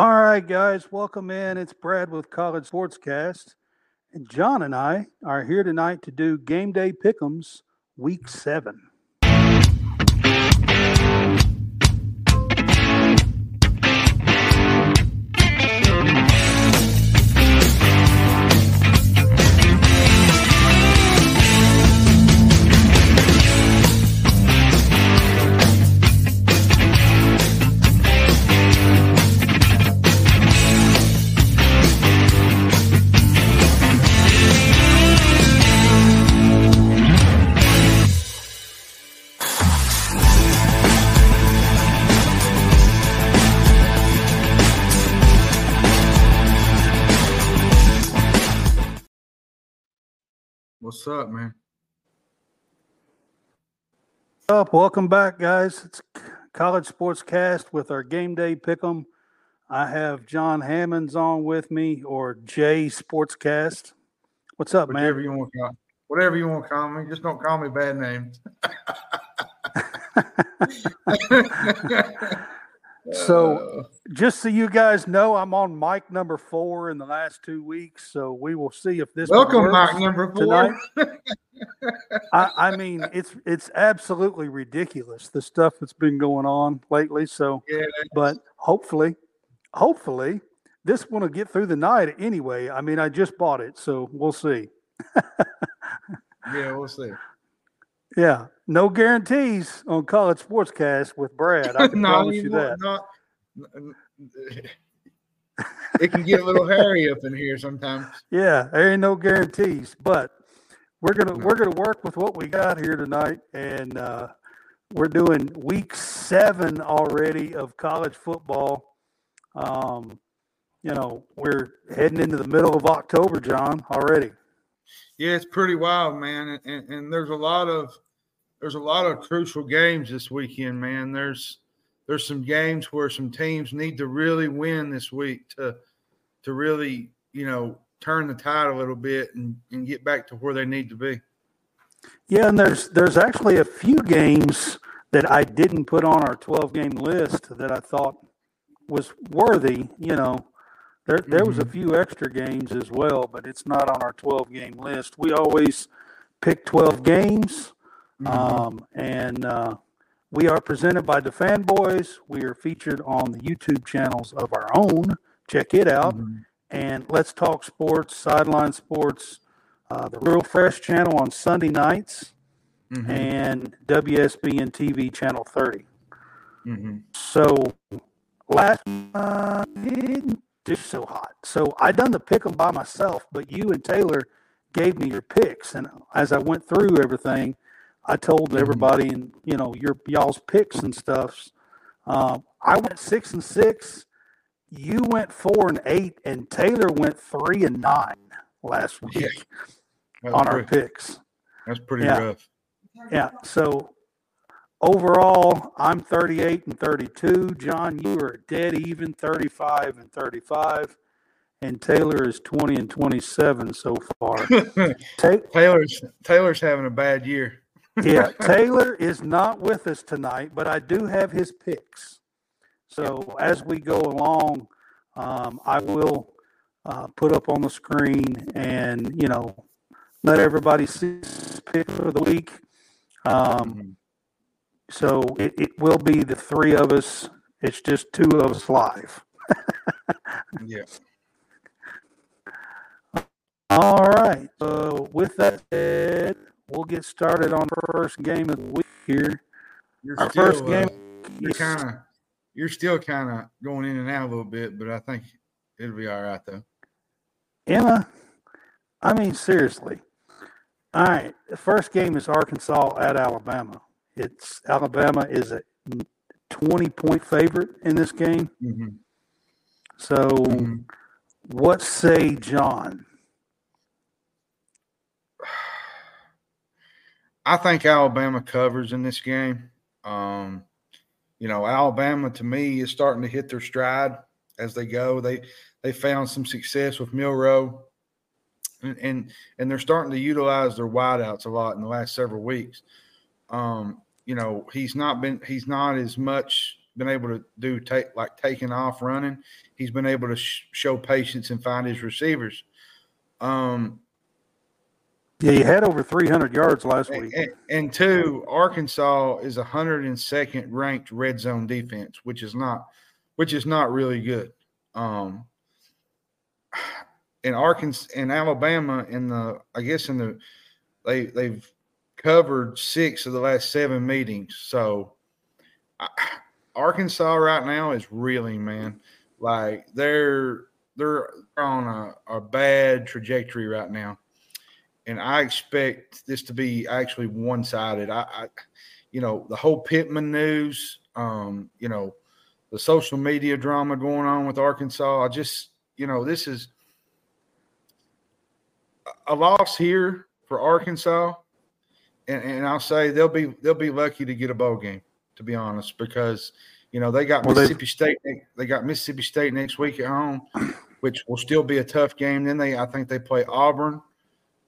All right, guys, welcome in. It's Brad with College Sportscast. And Jon and I are here tonight to do Game Day Pick'ems Week 7. What's up, man? up? Welcome back, guys. It's College Sports Cast with our Game Day Pick'em. I have Jon Hammonds on with me, or Jay Sportscast. What's up, man? Whatever you want to call whatever you want to call me. Just don't call me bad names. So, Uh, just so you guys know, I'm on mic number four in the last two weeks. So we will see if this welcome, Mike number four. tonight. I, I mean, it's it's absolutely ridiculous the stuff that's been going on lately. So, Yeah, but hopefully, hopefully, this one will get through the night anyway. I mean, I just bought it, so we'll see. yeah, we'll see. Yeah, no guarantees on college sportscast with Brad. I can promise you anymore, that. Not, it can get a little hairy up in here sometimes. Yeah, there ain't no guarantees, but we're gonna No. we're gonna work with what we got here tonight, and uh, we're doing week seven already of college football. Um, you know, we're heading into the middle of October, Jon, already. Yeah, it's pretty wild, man. And, and, there's a lot of there's a lot of crucial games this weekend, man. There's there's some games where some teams need to really win this week to to really, you know, turn the tide a little bit and, and get back to where they need to be. Yeah, and there's there's actually a few games that I didn't put on our 12 game list that I thought was worthy. You know, there there was a few extra games as well, but it's not on our 12 game list. We always pick 12 games, um, and uh, we are presented by the Fanboys. We are featured on the YouTube channels of our own. Check it out. Mhm. And Let's Talk Sports, Sideline Sports, uh, the Real Fresh channel on Sunday nights Mhm. and WSBN TV channel 30. Mhm. So last uh, do so hot. So I done the pick 'em by myself, but you and Taylor gave me your picks, and as I went through everything, I told Mhm. everybody and you know your y'all's picks and stuffs. Um, I went six and six. You went four and eight, and Taylor went three and nine last week Yeah. On our picks. that's pretty Yeah. rough. Yeah. So overall, I'm 38 and 32. Jon, you are dead even 35 and 35. And Taylor is 20 and 27 so far. Ta- Taylor's Taylor's having a bad year. yeah, Taylor is not with us tonight, but I do have his picks. So as we go along, um, I will uh, put up on the screen and, you know, let everybody see his pick for the week. Um, Mhm. So it, it will be the three of us. It's just two of us live. Yeah. All right. So with that said, we'll get started on the first game of the week here. You're Our still, first uh, game. you're kind of you're still kind of going in and out a little bit, but I think it'll be all right though. Emma, I mean, seriously. All right. The first game is Arkansas at Alabama. It's Alabama is a 20 point favorite in this game. Mhm. So Mhm. what say Jon? I think Alabama covers in this game. Um, you know, Alabama to me is starting to hit their stride as they go. They they found some success with Milroe, and and, and they're starting to utilize their wideouts a lot in the last several weeks. Um, you know, he's not been he's not as much been able to do take like taking off running. He's been able to sh- show patience and find his receivers. Um, yeah, he had over 300 yards last week. And, and, two, Arkansas is 102nd ranked red zone defense, which is not, which is not really good. Um, in Arkansas, in Alabama, in the, I guess in the, they they've covered six of the last seven meetings. So, I, Arkansas right now is reeling, man. Like they're they're on a, a bad trajectory right now and I expect this to be actually one sided. I, I, you know, the whole Pittman news, um, you know, the social media drama going on with Arkansas. I just, you know, this is a loss here for Arkansas, and, and I'll say they'll be they'll be lucky to get a bowl game, to be honest, because you know they got well, Mississippi State. They got Mississippi State next week at home, which will still be a tough game. Then they, I think, they play Auburn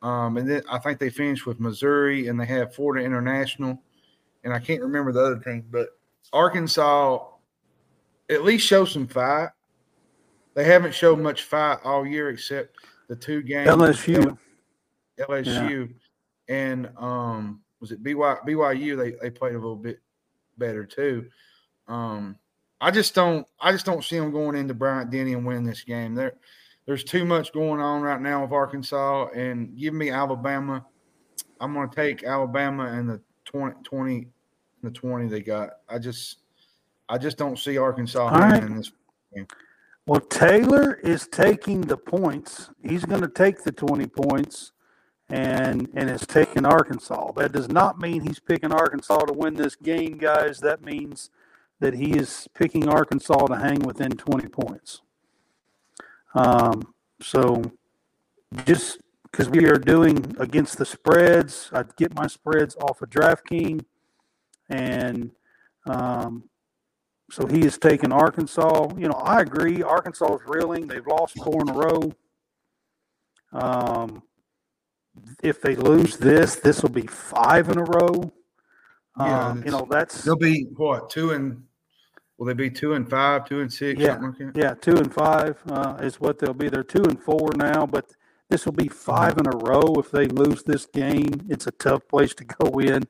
um, and then I think they finish with Missouri and they have Florida International. And I can't remember the other thing, but Arkansas at least show some fight. They haven't showed much fight all year except the two games. LSU. LSU. Yeah. And um, was it BY, BYU? They, they played a little bit better too. Um, I just don't I just don't see them going into Bryant Denny and winning this game. They're there's too much going on right now with Arkansas, and give me Alabama. I'm going to take Alabama and the 20, 20, the 20 they got. I just, I just don't see Arkansas right. in this game. Well, Taylor is taking the points. He's going to take the 20 points and and is taking Arkansas. That does not mean he's picking Arkansas to win this game, guys. That means that he is picking Arkansas to hang within 20 points. Um, so just because we are doing against the spreads, I get my spreads off of DraftKings, and um, so he has taken Arkansas. You know, I agree. Arkansas is reeling. They've lost four in a row. Um, if they lose this, this will be five in a row. Yeah, um, you know that's they'll be what two and Will they be two and five, two and six, yeah, like Yeah, two and five uh, is what they'll be. They're two and four now, but this will be five in a row if they lose this game. It's a tough place to go in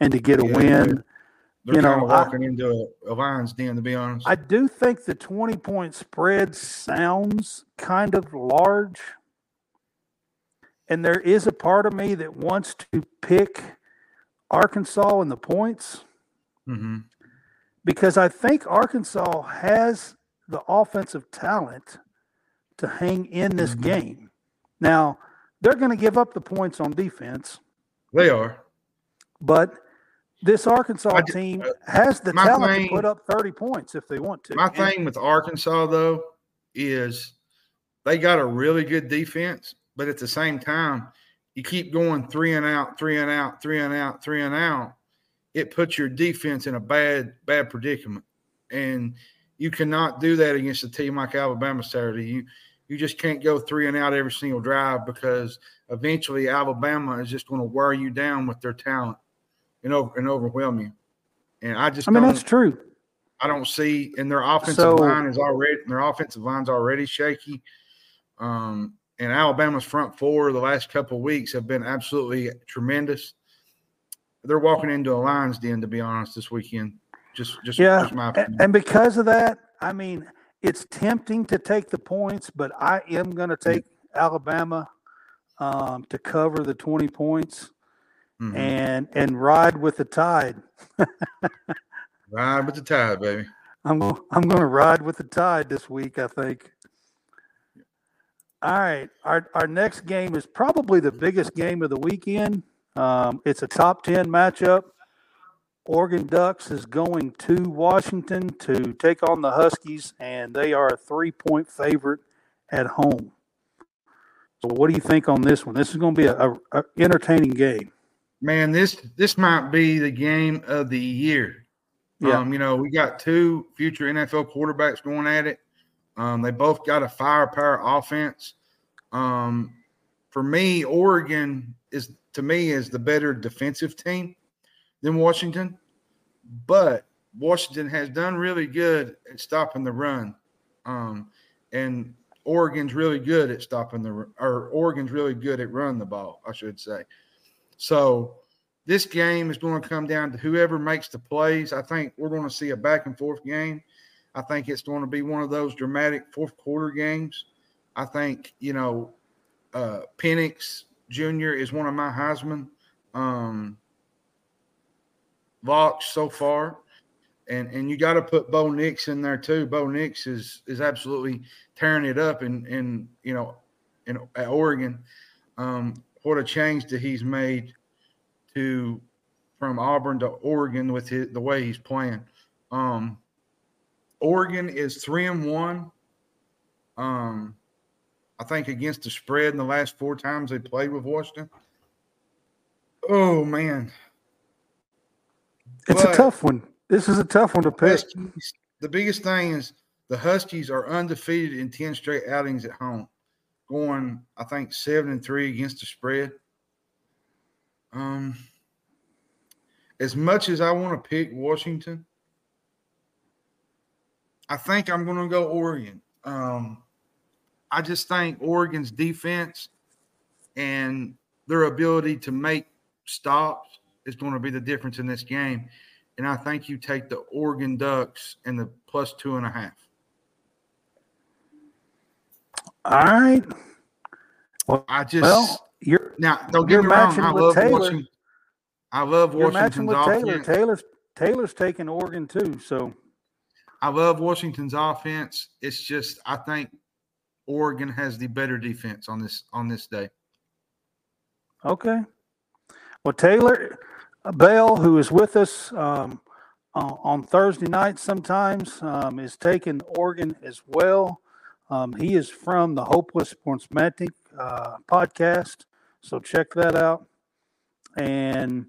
and to get a yeah, win. They're, you know, walking I, into a, a lion's den, to be honest. I do think the 20 point spread sounds kind of large. And there is a part of me that wants to pick Arkansas in the points. Mm-hmm because I think Arkansas has the offensive talent to hang in this mm-hmm. game. Now, they're going to give up the points on defense. They are. But this Arkansas team uh, has the talent thing, to put up 30 points if they want to. My thing with Arkansas, though, is they got a really good defense, but at the same time, you keep going three and out, three and out, three and out, three and out it puts your defense in a bad bad predicament, and you cannot do that against a team like Alabama Saturday. You you just can't go three and out every single drive because eventually Alabama is just going to wear you down with their talent and over and overwhelm you. And I just I mean that's true. I don't see and their offensive so, line is already their offensive line's already shaky. Um, and Alabama's front four the last couple of weeks have been absolutely tremendous they're walking into a Lions den, to be honest, this weekend. Just, just yeah. Just and because of that, I mean, it's tempting to take the points, but I am going to take Alabama um, to cover the twenty points mm-hmm. and and ride with the tide. ride with the tide, baby. I'm I'm going to ride with the tide this week. I think. All right, our our next game is probably the biggest game of the weekend. Um, it's a top 10 matchup. Oregon Ducks is going to Washington to take on the Huskies, and they are a three point favorite at home. So, what do you think on this one? This is going to be a, a, a entertaining game. Man, this this might be the game of the year. Yeah. Um, you know, we got two future NFL quarterbacks going at it. Um, they both got a firepower offense. Um, for me, Oregon is to me is the better defensive team than Washington. But Washington has done really good at stopping the run, um, and Oregon's really good at stopping the or Oregon's really good at running the ball, I should say. So this game is going to come down to whoever makes the plays. I think we're going to see a back and forth game. I think it's going to be one of those dramatic fourth quarter games. I think you know, uh, Penix Jr. is one of my Heisman um, locks so far and and you got to put Bo Nix in there too. Bo Nix is is absolutely tearing it up, and and you know, in at Oregon, um, what a change that he's made to from Auburn to Oregon with his, the way he's playing. Um, Oregon is three and one. Um, I think against the spread in the last four times they played with Washington. Oh man, it's but, a tough one. This is a tough one to pick. Huskies, the biggest thing is the Huskies are undefeated in 10 straight outings at home, going, I think, seven and three against the spread. Um, as much as I want to pick Washington, I think I'm going to go Oregon. Um, I just think Oregon's defense and their ability to make stops is going to be the difference in this game and I think you take the Oregon Ducks and the plus two and a half. All right. Well, I just well, you're now don't get me wrong. I love Taylor. watching. I love you're Washington's offense. Taylor. Taylor's Taylor's taking Oregon too. So I love Washington's offense. It's just I think Oregon has the better defense on this on this day. Okay. Well, Taylor, Bell, who is with us um, uh, on Thursday night sometimes, um, is taking Oregon as well. Um, he is from the Hopeless Sportsmantic uh, podcast, so check that out. And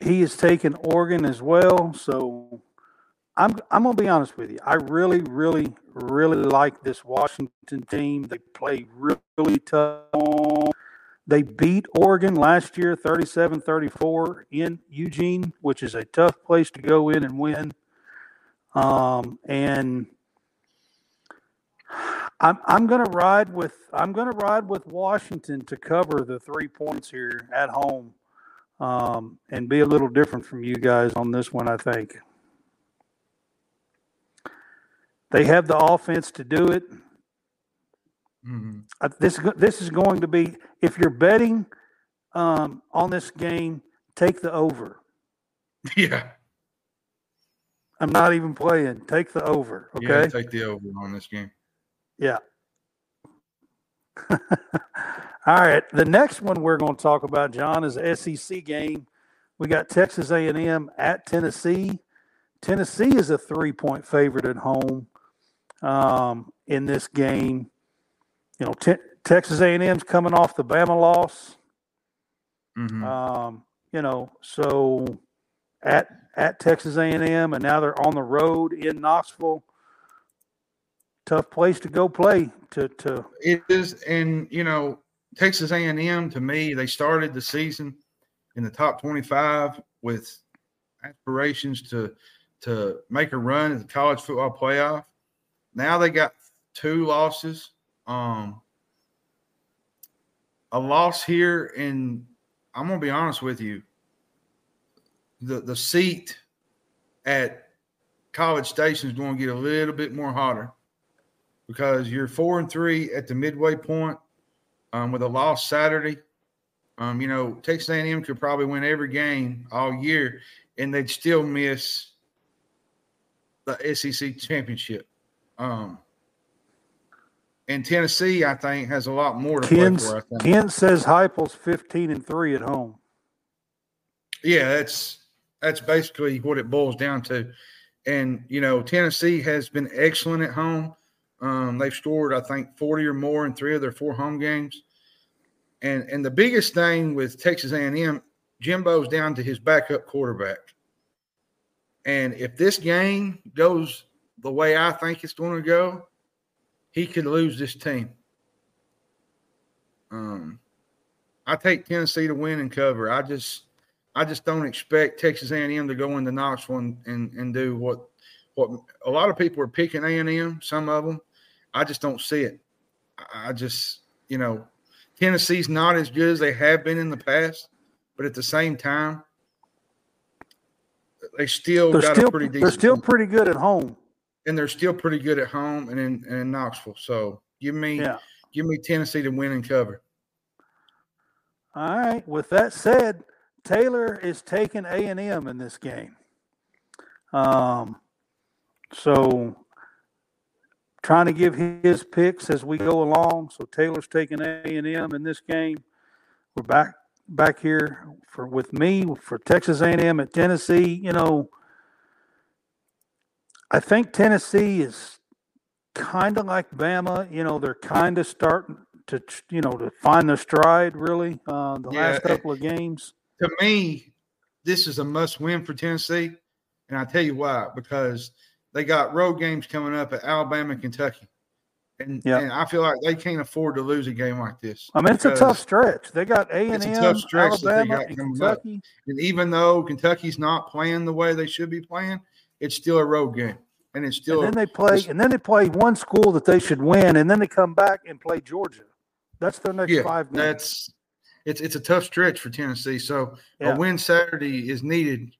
he is taking Oregon as well. So I'm I'm gonna be honest with you. I really, really, really like this Washington team. They play really tough. They beat Oregon last year 37 34 in Eugene, which is a tough place to go in and win. Um, and I'm, I'm to ride with I'm to ride with Washington to cover the three points here at home, um, and be a little different from you guys on this one. I think they have the offense to do it. Mm-hmm. Uh, this this is going to be if you're betting um, on this game, take the over. Yeah. I'm not even playing. Take the over. Okay. Yeah, take the over on this game. Yeah. All right. The next one we're going to talk about, Jon, is SEC game. We got Texas A&M at Tennessee. Tennessee is a three-point favorite at home um, in this game you know, te- Texas A&M's coming off the Bama loss. Mm-hmm. Um, you know, so at at Texas A&M, and now they're on the road in Knoxville. Tough place to go play. To to it is, and you know, Texas A&M to me, they started the season in the top twenty-five with aspirations to to make a run at the college football playoff. Now they got two losses um, a loss here, and I'm gonna be honest with you. The the seat at College Station is going to get a little bit more hotter because you're four and three at the midway point um, with a loss Saturday. Um, you know, Texas A&M could probably win every game all year, and they'd still miss the SEC championship. Um, and Tennessee, I think, has a lot more to Ken's, play for. I think. Ken says Heupel's fifteen and three at home. Yeah, that's that's basically what it boils down to. And you know, Tennessee has been excellent at home. Um, they've scored, I think, forty or more in three of their four home games. And and the biggest thing with Texas A&M, Jimbo's down to his backup quarterback. And if this game goes the way I think it's going to go, he could lose this team. Um, I take Tennessee to win and cover. I just I just don't expect Texas A&M to go into Knoxville and, and, and do what what a lot of people are picking A&M. Some of them, I just don't see it. I just you know, Tennessee's not as good as they have been in the past, but at the same time, they still they're got still a pretty decent. they're still pretty good at home. And they're still pretty good at home and in, and in Knoxville. So give me Yeah. give me Tennessee to win and cover. All right. With that said, Taylor is taking A and M in this game. Um, so trying to give his picks as we go along. So Taylor's taking A and M in this game. We're back back here for with me for Texas A and M at Tennessee. You know, I think Tennessee is kind of like Bama. You know, they're kind of starting to you know to find their stride really uh, the Yeah, last couple of games. To me, this is a must win for Tennessee. And I tell you why, because they got road games coming up at Alabama and Kentucky. And, Yeah. and I feel like they can't afford to lose a game like this. I mean, it's a tough stretch. They got A and It's a M, tough stretch that they Alabama, got and coming up. Kentucky. And even though Kentucky's not playing the way they should be playing, it's still a road game. And it's still And then they play, and then they play one school that they should win, and then they come back and play Georgia. That's their next yeah, five games. that's it's it's a tough stretch for Tennessee. So Yeah. a win Saturday is needed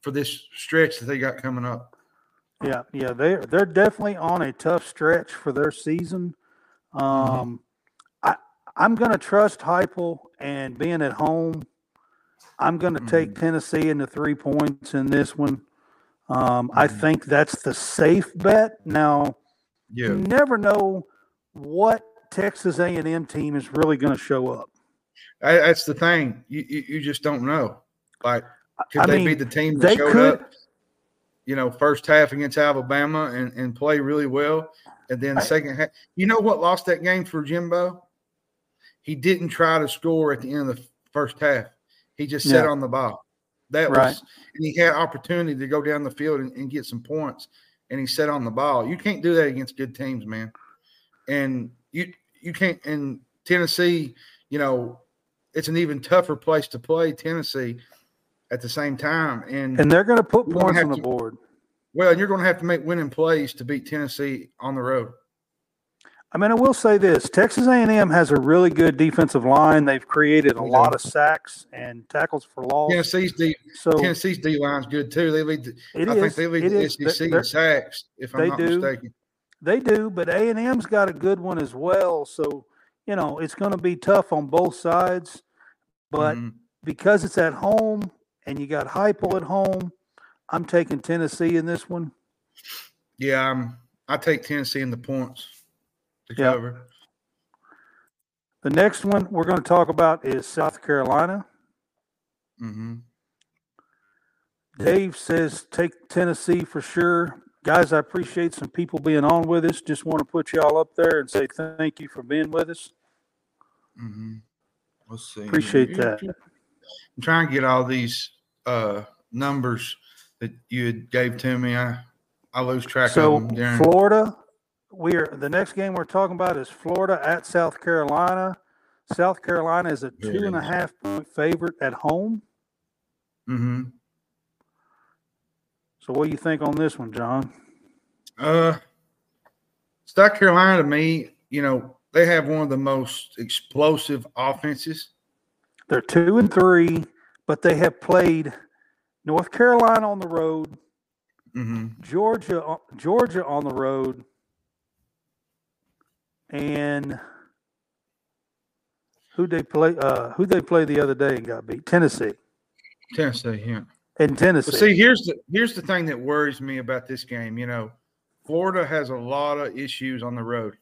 for this stretch that they got coming up. Yeah, yeah, they're they're definitely on a tough stretch for their season. Mm-hmm. Um, I I'm going to trust Heupel and being at home. I'm going to take Mm-hmm. Tennessee into three points in this one. Um, I Mhm. think that's the safe bet. Now, Yeah. you never know what Texas A&M team is really going to show up. I, that's the thing. You, you you just don't know. Like, could I they mean, be the team that showed could- up? You know, first half against Alabama and, and play really well, and then I- second half. You know what lost that game for Jimbo? He didn't try to score at the end of the first half. He just sat Yeah. on the ball. That Right. was, and he had opportunity to go down the field and, and get some points, and he sat on the ball. You can't do that against good teams, man. And you you can't. In Tennessee, you know, it's an even tougher place to play Tennessee at the same time. And, And they're going to put points on the to- board. well, you're going to have to make winning plays to beat Tennessee on the road. I mean, I will say this: Texas A&M has a really good defensive line. They've created a lot of sacks and tackles for loss. Tennessee's D so Tennessee's D line's good too. They lead. The, it I think they lead the. SEC in sacks, if I'm not do. mistaken. They do, but A and M's got a good one as well. So you know it's going to be tough on both sides. But Mhm. because it's at home and you got Heupel at home, I'm taking Tennessee in this one. yeah, I'm, I take Tennessee in the points to Yeah. cover. The next one we're going to talk about is South Carolina. hmm Dave says take Tennessee for sure. Guys, I appreciate some people being on with us. Just want to put y'all up there and say thank you for being with us. hmm Let's see. Appreciate that. I'm trying to get all these uh, numbers that you had gave to me. I I lose track So of them. During, Florida, we are the next game we're talking about is Florida at South Carolina. South Carolina is a two and a half point favorite at home. hmm So what do you think on this one, Jon? Uh, South Carolina to me, you know, they have one of the most explosive offenses. They're two and three, but they have played North Carolina on the road, hmm Georgia Georgia on the road, and who they play? Uh, who they play the other day and got beat? Tennessee Tennessee, yeah. and Tennessee. But see, here's the here's the thing that worries me about this game. You know, Florida has a lot of issues on the road.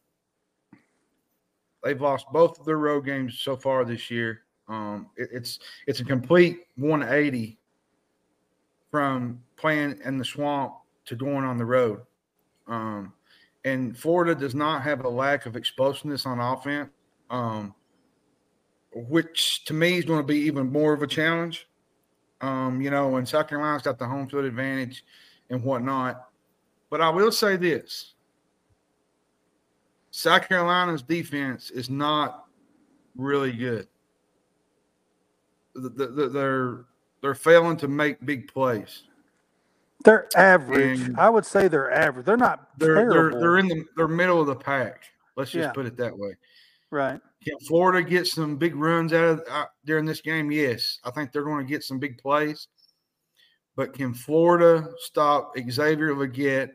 They've lost both of their road games so far this year. Um, it- it's it's a complete 180 from playing in the swamp to going on the road. Um, and Florida does not have a lack of explosiveness on offense, um, which to me is going to be even more of a challenge. Um, you know, and South Carolina's got the home field advantage and whatnot. But I will say this South Carolina's defense is not really good. The, the, the, their they're failing to make big plays. They're average. And- I would say they're average. They're not They're they're they're in the they're middle of the pack. Let's just Yeah. put it that way. right. Can Florida get some big runs out of uh, during this game? Yes, I think they're going to get some big plays. But can Florida stop Xavier Legette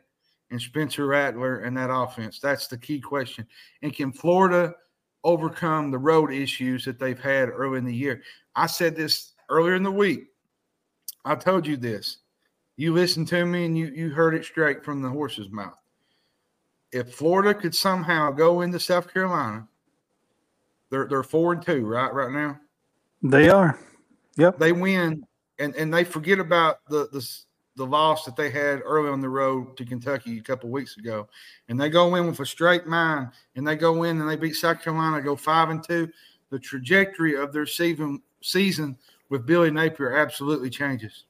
and Spencer Rattler and that offense? That's the key question. And can Florida overcome the road issues that they've had early in the year? I said this earlier in the week. I told you this. You listened to me and you you heard it straight from the horse's mouth. If Florida could somehow go into South Carolina they're they're four and two, right? Right now, They are. Yep. they win, and and they forget about the the the loss that they had early on the road to Kentucky a couple weeks ago, and they go in with a straight mind, and they go in and they beat South Carolina, go five and two. The trajectory of their season season with Billy Napier absolutely changes.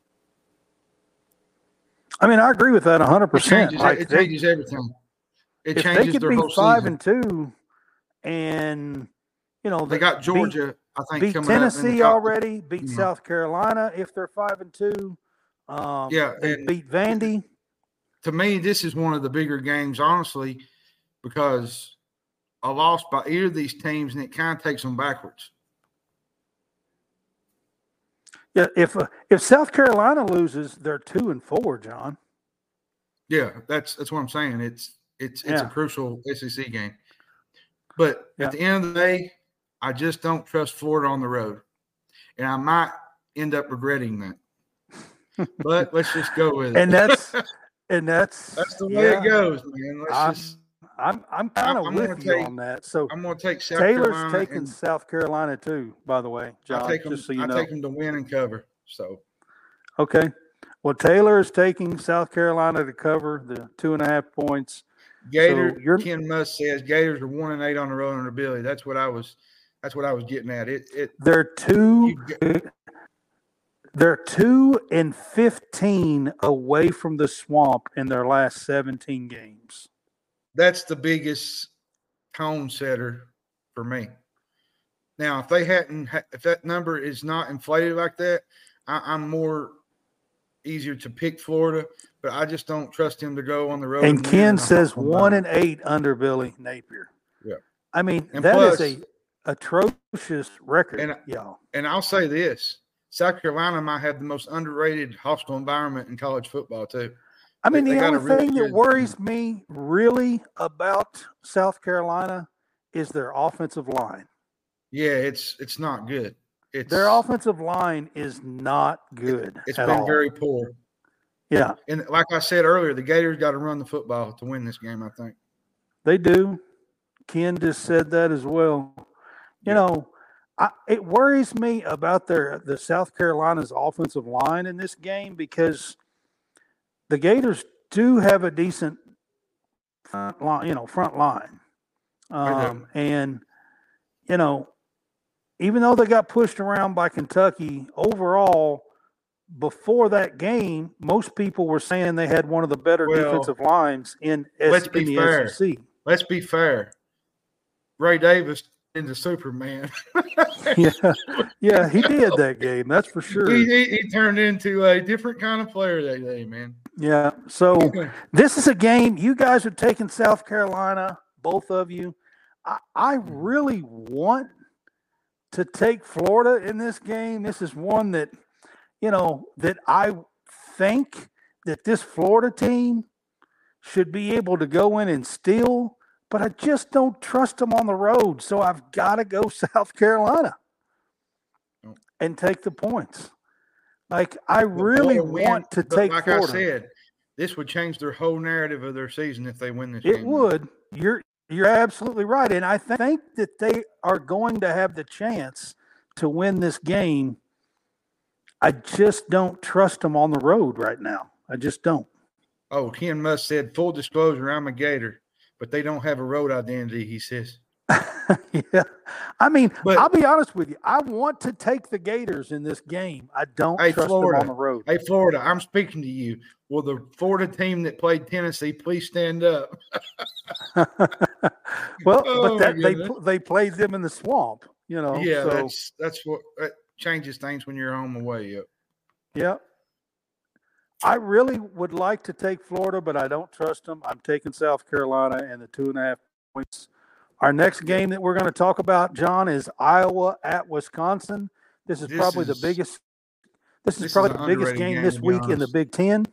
I mean, I agree with that 100%. It changes, Like, it they- changes everything. It if they could their be whole five season. and two, and you know they the- got beat- Georgia, I think, beat, coming up in the Tennessee already, beat Mhm. South Carolina if they're five and two. Um, Yeah, they beat Vandy. to me, this is one of the bigger games, honestly, because a loss by either of these teams, and it kind of takes them backwards. Yeah, if uh, if South Carolina loses, they're two and four. Jon. Yeah, that's that's what I'm saying. It's it's it's Yeah. a crucial SEC game. But Yeah. at the end of the day, I just don't trust Florida on the road, and I might end up regretting that. but let's just go with it. and that's and that's that's the way yeah, it goes, man. Let's I'm just. I'm I'm kind of with you take- on that. So I'm going to take South Taylor's Carolina. taking South Carolina too. By the way, I Jon, them. just so you I know. take them to win and cover. So Okay. Well, Taylor is taking South Carolina to cover the two and a half points. Gator you're- Ken Musk says Gators are one and eight on the road under Billy. That's what I was. That's what I was getting at. It. It. They're two. You eh, They're two and fifteen away from the swamp in their last seventeen games. That's the biggest tone setter for me. Now, if they hadn't, if that number is not inflated like that, I, I'm more easier to pick Florida. But I just don't trust him to go on the road. And Ken says one and eight under Billy Napier. Yeah. I mean, And that is plus- a atrocious record, And- y'all. And I'll say this: South Carolina might have the most underrated hostile environment in college football too. I mean, They- the they only really thing that worries me really about South Carolina is their offensive line. Yeah, it's it's not good. It's Their offensive line is not good. It's at been all. very poor. yeah, And like I said earlier, the Gators got to run the football to win this game. I think. they do. Ken just said that as well. You Yeah. know, I, it worries me about their the South Carolina's offensive line in this game because the Gators do have a decent front line, you know, front line. Um, and you know, even though they got pushed around by Kentucky, overall, before that game, most people were saying they had one of the better Well, defensive lines in, let's be in the fair. SEC. Let's be fair. Ray Davis into Superman. yeah, yeah, he did that game. That's for sure. he, he, he turned into a different kind of player that day, man. Yeah. So this is a game you guys are taking South Carolina, both of you. I, I really want to take Florida in this game. This is one that, you know, that I think that this Florida team should be able to go in and steal, but I just don't trust them on the road. So I've got to go South Carolina Oh. and take the points. Like I really win- want to take like Florida. I said, this would change their whole narrative of their season if they win this It game. would. You're you're absolutely right, and I th- think that they are going to have the chance to win this game. I just don't trust them on the road right now. I just don't. Oh, Ken Musk said, full disclosure, I'm a Gator, but they don't have a road identity, he says. yeah, I mean, But- I'll be honest with you. I want to take the Gators in this game. I don't Hey, trust Florida. them on the road. Hey, Florida, I'm speaking to you. Will the Florida team that played Tennessee please stand up? well, Oh, but that they they played them in the swamp. You know, yeah, so that's that's what that changes things when you're home away. Yep. Yep. I really would like to take Florida, but I don't trust them. I'm taking South Carolina and the two and a half points. Our next game that we're going to talk about, Jon, is Iowa at Wisconsin. This is This probably is- the biggest. This is this is probably the biggest game, game, this week in the. Big Ten.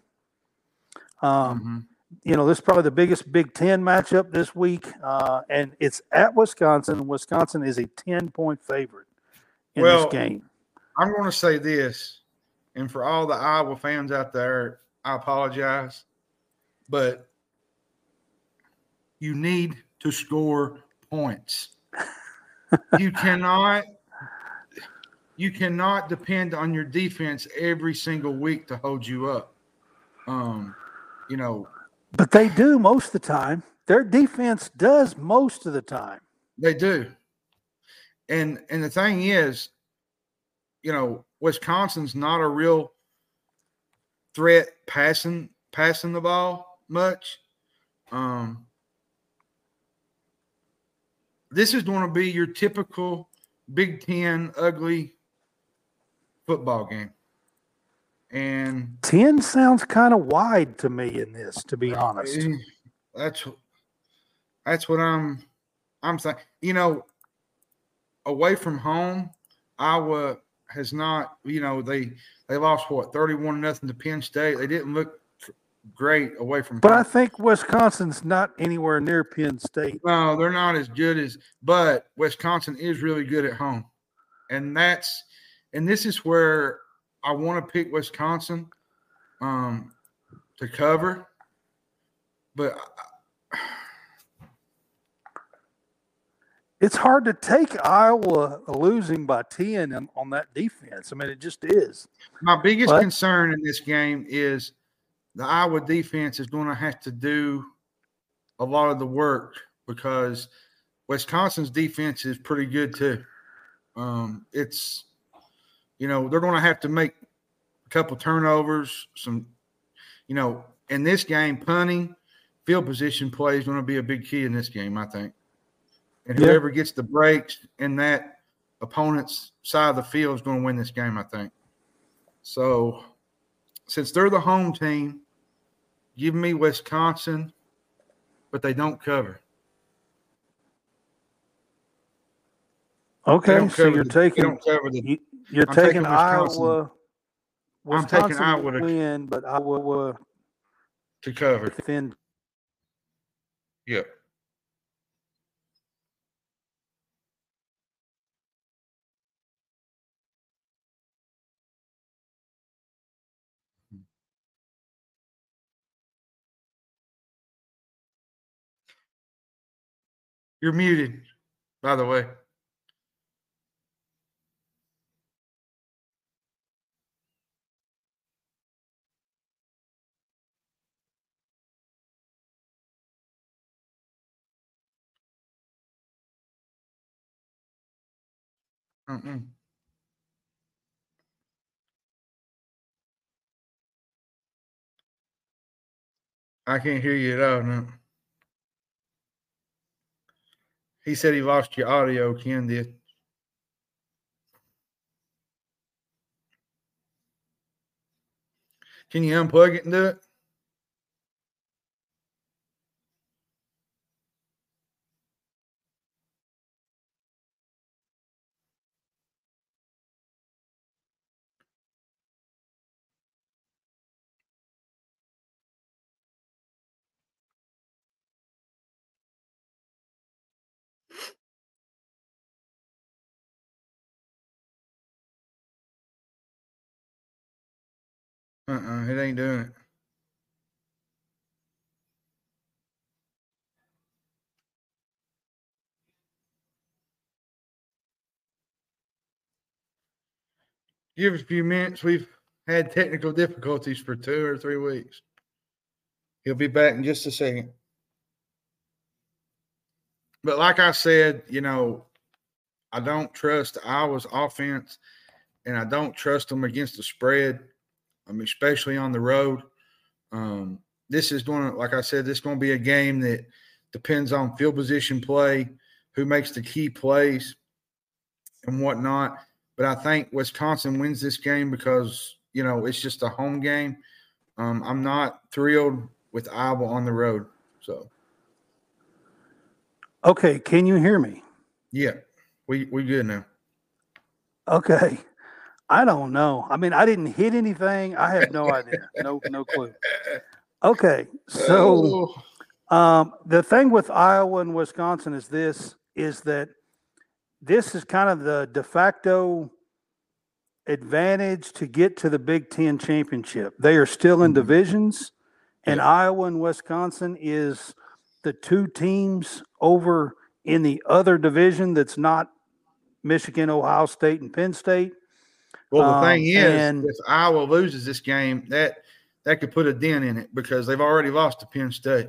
Um, Mhm. you know, this is probably the biggest Big Ten matchup this week, uh, and it's at Wisconsin. Wisconsin is a ten point favorite in Well, this game. I'm going to say this, and for all the Iowa fans out there, I apologize, but you need to score points. you cannot you cannot depend on your defense every single week to hold you up. Um, you know, But they do most of the time. Their defense does most of the time. They do. And and the thing is, you know, Wisconsin's not a real threat passing passing the ball much. Um this is going to be your typical Big Ten ugly football game. And 10 sounds kind of wide to me in this, to be honest. Eh, That's that's what I'm I'm saying. You know, away from home, Iowa has not. You know, they they lost what thirty one nothing to Penn State. They didn't look great away from But I think Wisconsin's not anywhere near Penn State. no, they're not as good as. But Wisconsin is really good at home, and that's and this is where I want to pick Wisconsin um, to cover. But It's hard to take Iowa losing by 10 on, that defense. I mean, it just is. My biggest What? concern in this game is the Iowa defense is going to have to do a lot of the work because Wisconsin's defense is pretty good too. Um, it's you know they're going to have to make a couple turnovers, some you know in this game punting, field position play is going to be a big key in this game. I think, and Yeah. whoever gets the breaks in that opponent's side of the field is going to win this game. I think. So, since they're the home team, give me Wisconsin, but they don't cover. Okay, so you're the- taking don't cover the. you, you're I'm taking, taking Wisconsin. Iowa. I'm taking Iowa to- win, but Iowa to cover. defend. Yep. You're muted, by the way. Mm-mm. I can't hear you at all. No. He said he lost your audio. Ken did. Can you unplug it and do it? Uh-uh, it ain't doing it. Give us a few minutes. We've had technical difficulties for two or three weeks. He'll be back in just a second. But like I said, you know, I don't trust Iowa's offense, and I don't trust them against the spread, um, especially on the road. Um, this is going to, like I said, this is going to be a game that depends on field position play, who makes the key plays, and whatnot. But I think Wisconsin wins this game because you know, it's just a home game. Um, I'm not thrilled with Iowa on the road. So, okay, can you hear me? Yeah, we we good now. Okay, I don't know. I mean, I didn't hit anything. I have no idea. No, no clue. Okay, so Oh, um, the thing with Iowa and Wisconsin is this: is that this is kind of the de facto advantage to get to the Big Ten championship. They are still in Mhm. divisions, and Yeah. Iowa and Wisconsin is the two teams over in the other division that's not Michigan, Ohio State, and Penn State. Well, the um, thing is, and- if Iowa loses this game, that that could put a dent in it because they've already lost to Penn State.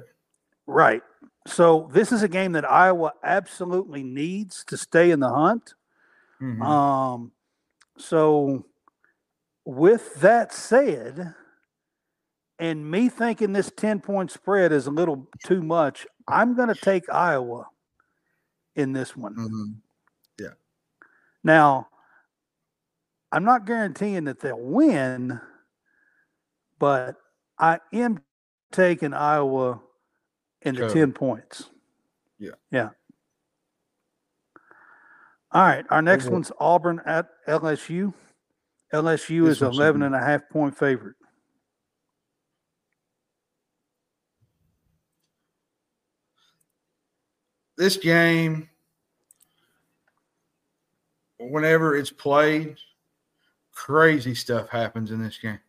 Right. So this is a game that Iowa absolutely needs to stay in the hunt. Mhm. Um, so with that said, and me thinking this 10 point spread is a little too much, I'm going to take Iowa in this one. Mhm. Now, I'm not guaranteeing that they'll win, but I am taking Iowa in the Cover. 10 points. Yeah. Yeah. All right. Our next one's Auburn at LSU. LSU This is one 11 and a half point favorite. This game, whenever it's played, crazy stuff happens in this game.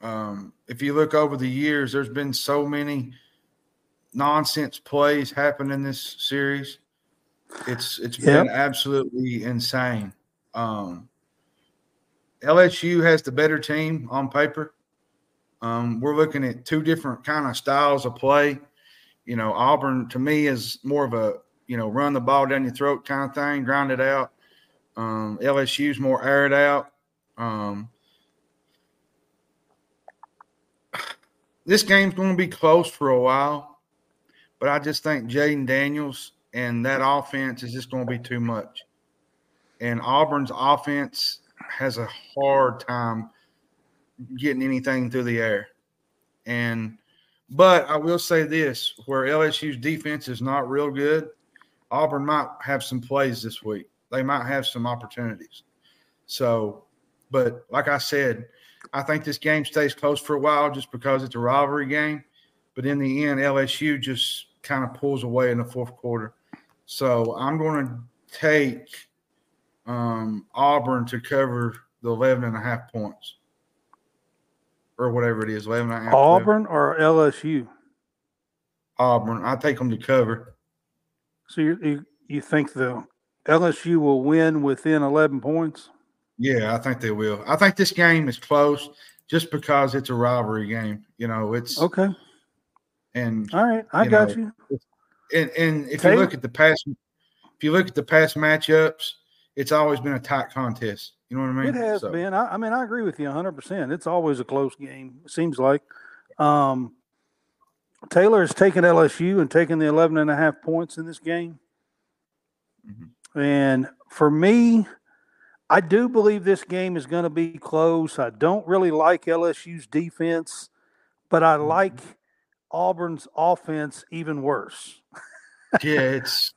Um, if you look over the years, there's been so many nonsense plays happen in this series. It's it's been absolutely insane. Um, LSU has the better team on paper. Um, we're looking at two different kind of styles of play. You know, Auburn to me is more of a you know run the ball down your throat kind of thing, grind it out. Um, LSU's more air it out. Um, this game's going to be close for a while, but I just think Jayden Daniels and that offense is just going to be too much. And Auburn's offense has a hard time getting anything through the air. And but I will say this: where LSU's defense is not real good, Auburn might have some plays this week. They might have some opportunities. So, but like I said, I think this game stays close for a while just because it's a rivalry game. But in the end, LSU just kind of pulls away in the fourth quarter. So I'm going to take um, Auburn to cover the 11 and a half points or whatever it is, 11 and a half. 12. Auburn or LSU? Auburn. I take them to cover. So you, you, you think the LSU will win within 11 points? Yeah, I think they will. I think this game is close just because it's a rivalry game. You know, it's Okay. and All right. I You got know, you. and and if you look at the past, if you look at the past matchups, it's always been a tight contest. You know what I mean? It has So, been. I, I mean, I agree with you 100%. It's always a close game, it seems like. Um, Taylor has taken LSU and taken the 11 and a half points in this game. Mhm. And for me, I do believe this game is going to be close. I don't really like LSU's defense, but I Mhm. like Auburn's offense even worse. Yeah, it's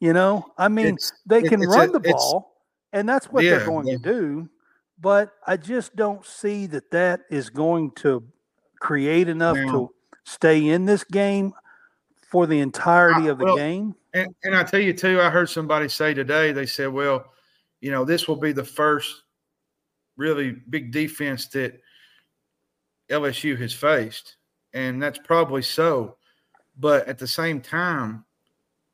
You know, I mean, they can it's a- run the ball, and that's what Yeah, they're going yeah. to do. But I just don't see that that is going to create enough Now- to stay in this game for the entirety of the well, game. And, and I tell you too, I heard somebody say today. They said, "Well, you know, this will be the first really big defense that LSU has faced," and that's probably so. But at the same time,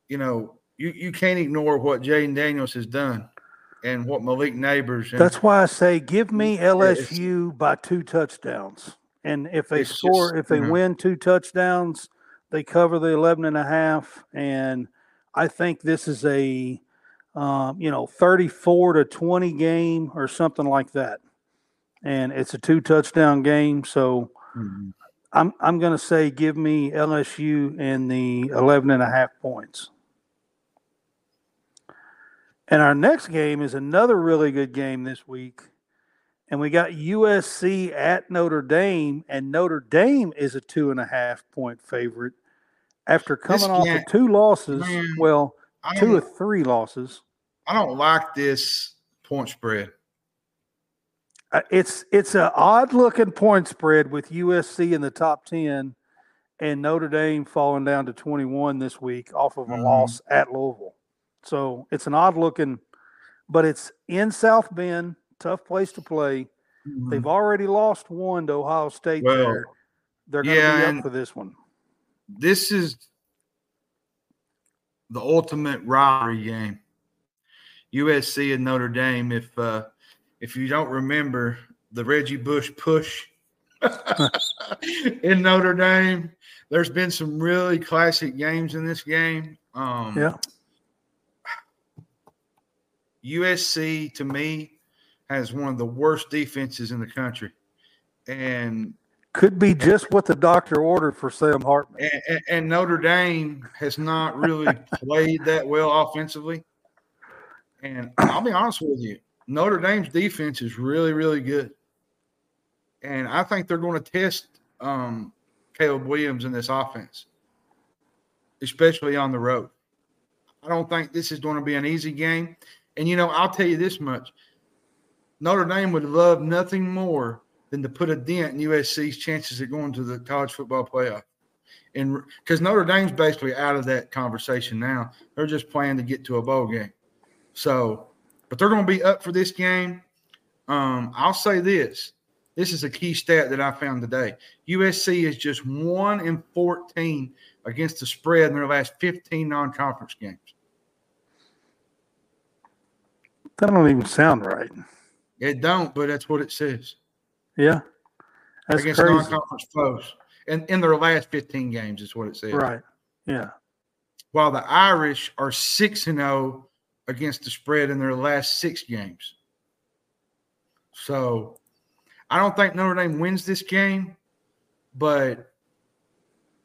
you know, you you can't ignore what Jayden Daniels has done and what Malik Nabers. And, That's why I say give me LSU by two touchdowns. And if they score, just, if they you know. win two touchdowns, they cover the 11 and a half. And I think this is a, um, you know, 34 to 20 game or something like that. And it's a two touchdown game. So Mhm. I'm, I'm going to say give me LSU and the 11 and a half points. And our next game is another really good game this week. And we got USC at Notre Dame, and Notre Dame is a two and a half point favorite after coming This off of two losses. Man, well, two or three losses. I don't like this point spread. Uh, It's it's an odd looking point spread with USC in the top ten, and Notre Dame falling down to twenty one this week off of a Mhm. loss at Louisville. So it's an odd looking, but it's in South Bend, tough place to play. They've already lost one to Ohio State Well, there. They're going to yeah, be up for this one. This is the ultimate rivalry game. USC and Notre Dame. If uh, if you don't remember the Reggie Bush push in Notre Dame, there's been some really classic games in this game. Um, Yeah. USC to me has one of the worst defenses in the country, and Could be just what the doctor ordered for Sam Hartman. and, and- Notre Dame has not really played that well offensively. And I'll be honest with you, Notre Dame's defense is really, really good. And I think they're going to test um, Caleb Williams in this offense, especially on the road. I don't think this is going to be an easy game. And, you know, I'll tell you this much Notre Dame would love nothing more than to put a dent in USC's chances of going to the college football playoff and because Notre Dame's basically out of that conversation now. They're just playing to get to a bowl game. So, but they're going to be up for this game. Um, I'll say this: this is a key stat that I found today. USC is just one in fourteen against the spread in their last fifteen non-conference games. That don't even sound right. It don't, but that's what it says Yeah. That's against crazy. non-conference foes. And in their last fifteen games is what it says. Right. Yeah. while the Irish are 6 and 0 against the spread in their last 6 games. So, I don't think Notre Dame wins this game, but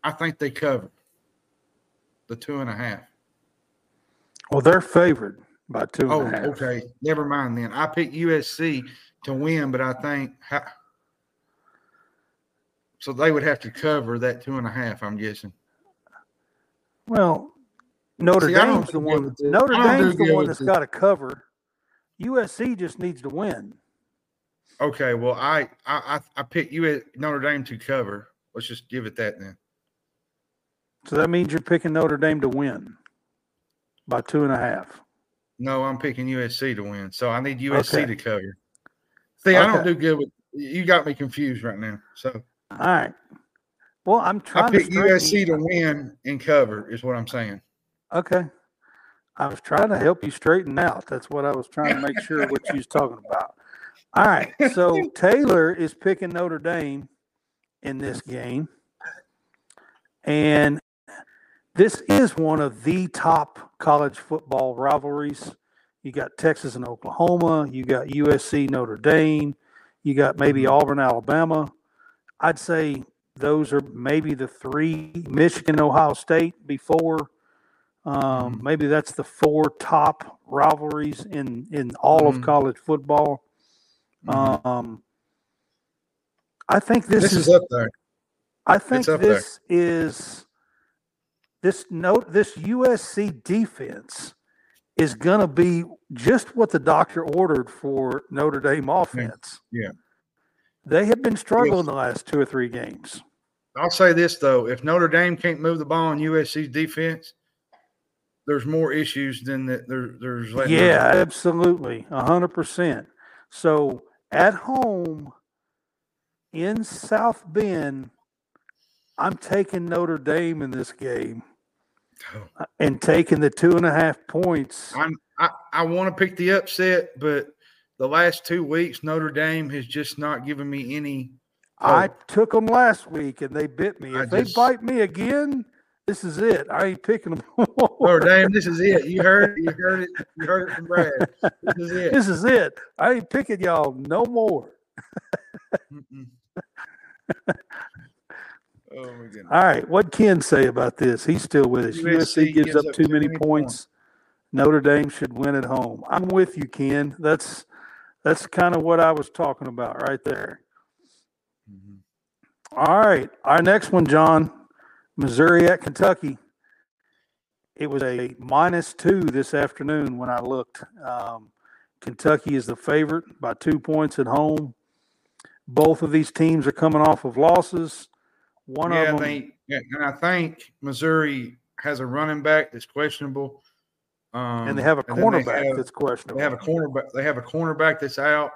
I think they cover the two and a half. Well, they're favored by two Oh, and a oh, half. okay. Never mind then. I picked USC to win, but I think so they would have to cover that two and a half. I'm guessing. Well, Notre See, Dame's the one. this. Notre I don't do Dame's the one that's got to cover. USC just needs to win. Okay, well, I I I, I picked you Notre Dame to cover. Let's just give it that then. So that means you're picking Notre Dame to win by two and a half. No, I'm picking USC to win, so I need USC Okay. to cover. See, I don't do good with you. Got me confused right now. So All right. Well, I'm trying I picked to USC you- to win and cover is what I'm saying. Okay. I was trying to help you straighten out. That's what I was trying to make sure what you was talking about. All right. So Taylor is picking Notre Dame in this game. And this is one of the top college football rivalries. You got Texas and Oklahoma, you got USC, Notre Dame, you got maybe Auburn, Alabama. I'd say those are maybe the three Michigan, Ohio State before. Um, maybe that's the four top rivalries in in all of Mhm. college football. Um, I think this, This is, is up there. I think up there. this is this note this USC defense is going to be just what the doctor ordered for Notre Dame offense. yeah. They have been struggling Yes. the last two or three games. I'll say this though: if Notre Dame can't move the ball in USC's defense, there's more issues than that. There, there's letting them- Yeah, absolutely. A hundred percent. So at home in South Bend, I'm taking Notre Dame in this game Oh. uh, and taking the two and a half points. I'm I, I want to pick the upset, but the last two weeks Notre Dame has just not given me any. I took them last week and they bit me. If they bite me again, this is it. I ain't picking them. Notre Dame, this is it. You heard it. You heard it. You heard it from Brad. This is it. this is it. I ain't picking y'all no more. Oh my goodness. All right, what Ken say about this? He's still with us. USC, gives, up too many points. Notre Dame should win at home. I'm with you, Ken. That's That's kind of what I was talking about right there. Mhm. All right. Our next one, John, Missouri at Kentucky. It was a minus two this afternoon when I looked. Um, Kentucky is the favorite by two points at home. Both of these teams are coming off of losses. One yeah, of them, they yeah, and I think Missouri has a running back that's questionable. Um, and they have a cornerback have- that's questionable. They have a cornerback. They have a cornerback that's out.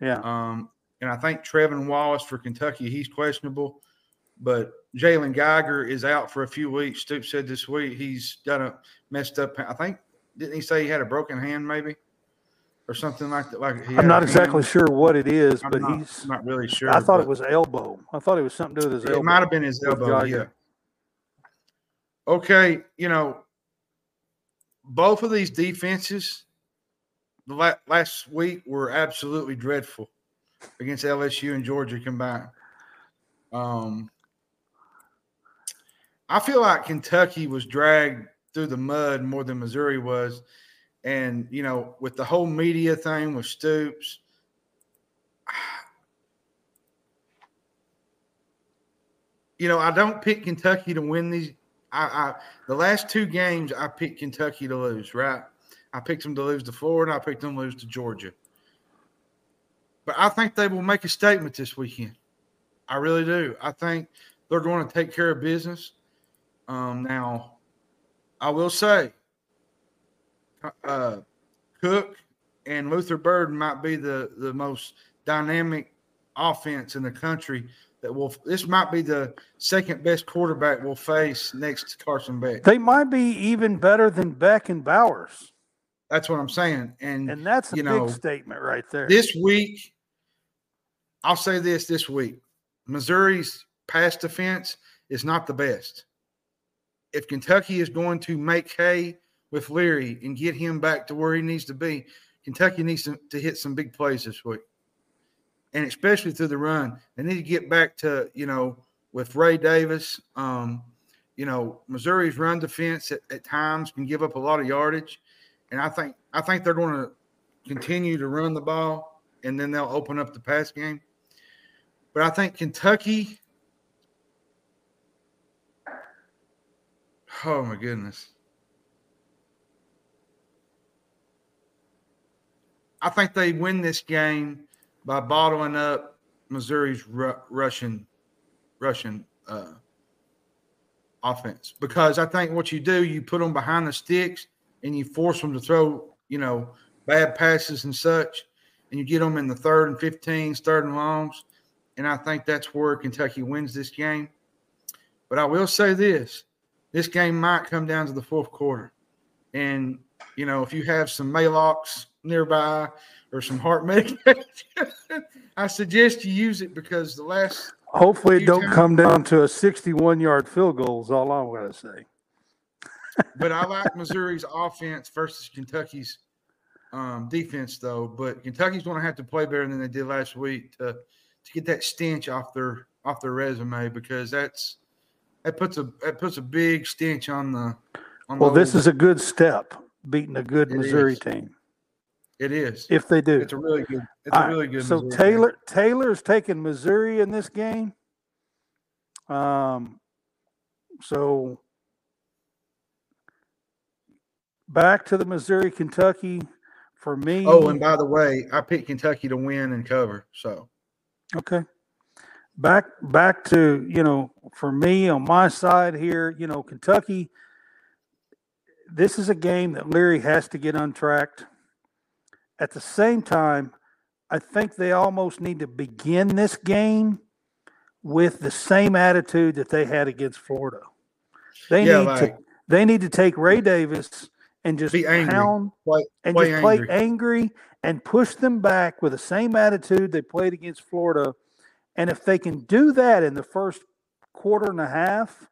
yeah. Um, and I think Trevin Wallace for Kentucky, he's questionable. But Jalen Geiger is out for a few weeks. Stoops said this week he's got a messed up. I think didn't he say he had a broken hand maybe, or something like that? Like I'm not exactly sure what it is, I'm but not, he's. Not really sure. I thought it was elbow. I thought it was something to do with his elbow. It might have been his elbow. Yeah. Okay, you know, both of these defenses the la- last week were absolutely dreadful against LSU and Georgia combined. Um, I feel like Kentucky was dragged through the mud more than Missouri was. And, you know, with the whole media thing with Stoops, you know, I don't pick Kentucky to win these. I, I the last two games I picked Kentucky to lose, right? I picked them to lose to Florida. I picked them to lose to Georgia. But I think they will make a statement this weekend. I really do. I think they're going to take care of business. Um, now, I will say, uh, Cook and Luther Burden might be the the most dynamic offense in the country. That will. This might be the second best quarterback we'll face next to Carson Beck. They might be even better than Beck and Bowers. That's what I'm saying. And, And that's a you big know, statement right there. this week, I'll say this: this week, Missouri's pass defense is not the best. If Kentucky is going to make hay with Leary and get him back to where he needs to be, Kentucky needs to, to hit some big plays this week. And especially through the run. They need to get back to, you know, with Ray Davis. Um, you know, Missouri's run defense at, at times can give up a lot of yardage. And I think I think they're going to continue to run the ball and then they'll open up the pass game. But I think Kentucky Oh my goodness. I think they win this game by bottling up Missouri's Ru- Russian Russian uh, offense. Because I think what you do you put them behind the sticks and you force them to throw you know bad passes and such and you get them in the third and 15s, third and longs. And I think that's where Kentucky wins this game. But I will say this: this game might come down to the fourth quarter, and you know if you have some Maalox nearby or some heart medication, I suggest you use it because the last Hopefully, it don't times- come down to a 61 yard field goal, is all I'm going to say. but I like Missouri's offense versus Kentucky's um, defense, though. But Kentucky's going to have to play better than they did last week to to get that stench off their off their resume because that's that puts a that puts a big stench on the. On Well, this is a good step, beating a good It Missouri is. team, it is. if they do. It's a really good. It's All a really good. So Missouri Taylor Taylor's taking Missouri in this game. Um, so back to the Missouri Kentucky for me. Oh, and by the way, I picked Kentucky to win and cover. So Okay. Back back to, you know, for me on my side here, you know, Kentucky this is a game that Leary has to get untracked. At the same time, I think they almost need to begin this game with the same attitude that they had against Florida. They Yeah, need like- to they need to take Ray Davis and just Be angry. pound play, and play just play angry. angry and push them back with the same attitude they played against Florida. And if they can do that in the first quarter and a half,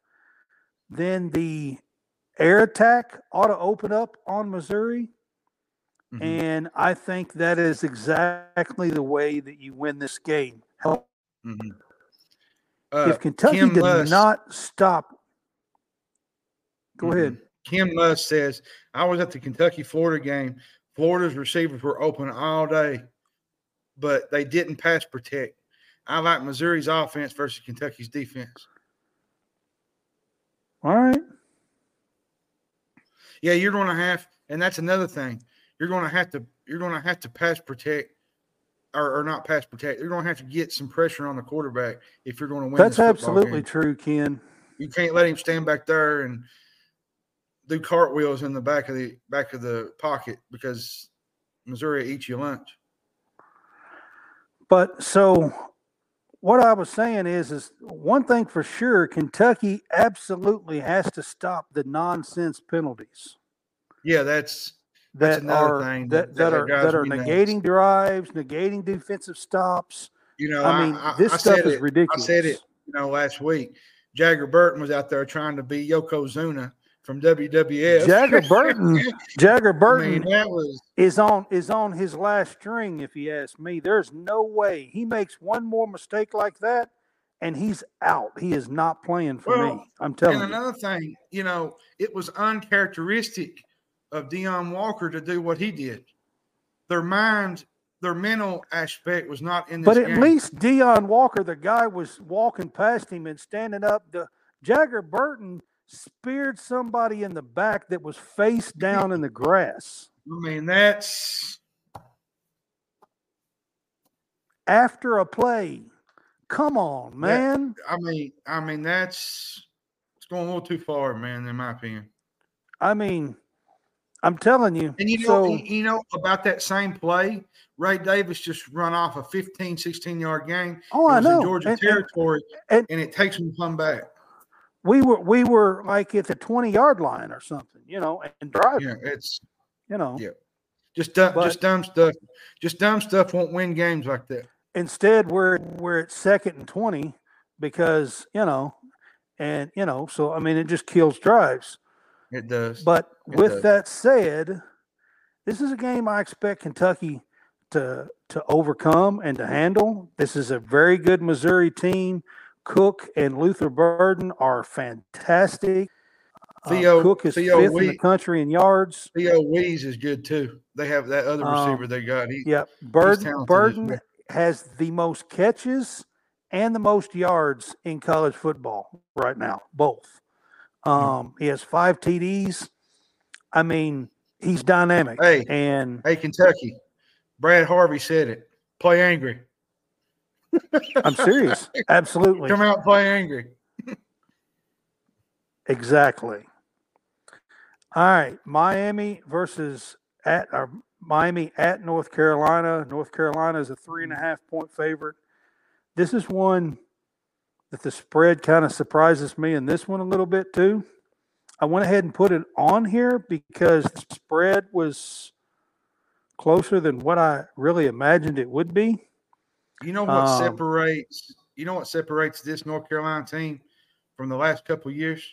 then the air attack ought to open up on Missouri. Mhm. And I think that is exactly the way that you win this game. Mhm. Uh, if Kentucky Kim did not stop, go Mhm. ahead. Kim Musk says, I was at the Kentucky Florida game. Florida's receivers were open all day. but they didn't pass protect. I like Missouri's offense versus Kentucky's defense. All right. Yeah, you're going to have, and that's another thing. You're going to have to you're going to have to pass protect, or, or not pass protect. You're going to have to get some pressure on the quarterback if you're going to win. That's absolutely game. true, Ken. You can't let him stand back there and do cartwheels in the back of the back of the pocket because Missouri eats your lunch. But so what I was saying is is one thing for sure, Kentucky absolutely has to stop the nonsense penalties. Yeah, that's that are that, that, that, are that are negating nuts. drives, negating defensive stops. You know, I mean, I, this I stuff is it, ridiculous. I said it, you know, last week. Jagger Burton was out there trying to be Yokozuna from WWF. Jagger Burton, Jagger Burton I mean, that was, is on is on his last string. If you ask me, there's no way he makes one more mistake like that, and he's out. He is not playing for well, me. I'm telling and you. another thing, you know, it was uncharacteristic of Deone Walker to do what he did. Their mind, their mental aspect was not in this. But at game. least Deone Walker, the guy was walking past him and standing up. The Jagger Burton speared somebody in the back that was face down in the grass. I mean, that's after a play. Come on, man. That, I mean, I mean that's it's going a little too far, man, in my opinion. I mean, I'm telling you. And you know, so, you know about that same play, Ray Davis just run off a 15, 16 yard gain. Oh, I know. Georgia and, territory, and, and, it takes them to come back we were we were like at the 20 yard line or something, you know, and driving. Yeah, it's you know. Yeah. Just dumb, but, just dumb stuff. Just dumb stuff won't win games like that. Instead, we're we're at second and 20 because, you know, and you know, so I mean it just kills drives. It does. But it with does. that said, this is a game I expect Kentucky to to overcome and to handle. This is a very good Missouri team Cook and Luther Burden are fantastic. Uh, Theo uh, Cook is Theo fifth in the country in yards. Theo Wease is good too. They have that other um, receiver um, they got. He, yeah, Burden Burden has the most catches and the most yards in college football right now, both. Um, he has five TDs. I mean, he's dynamic. Hey, and hey, Kentucky. Brad Harvey said it. Play angry. I'm serious. Absolutely. Come out play angry. exactly. All right, Miami versus at or Miami at North Carolina. North Carolina is a three and a half point favorite. This is one that the spread kind of surprises me in this one a little bit too. I went ahead and put it on here because the spread was closer than what I really imagined it would be. You know what um, separates you know what separates this North Carolina team from the last couple years?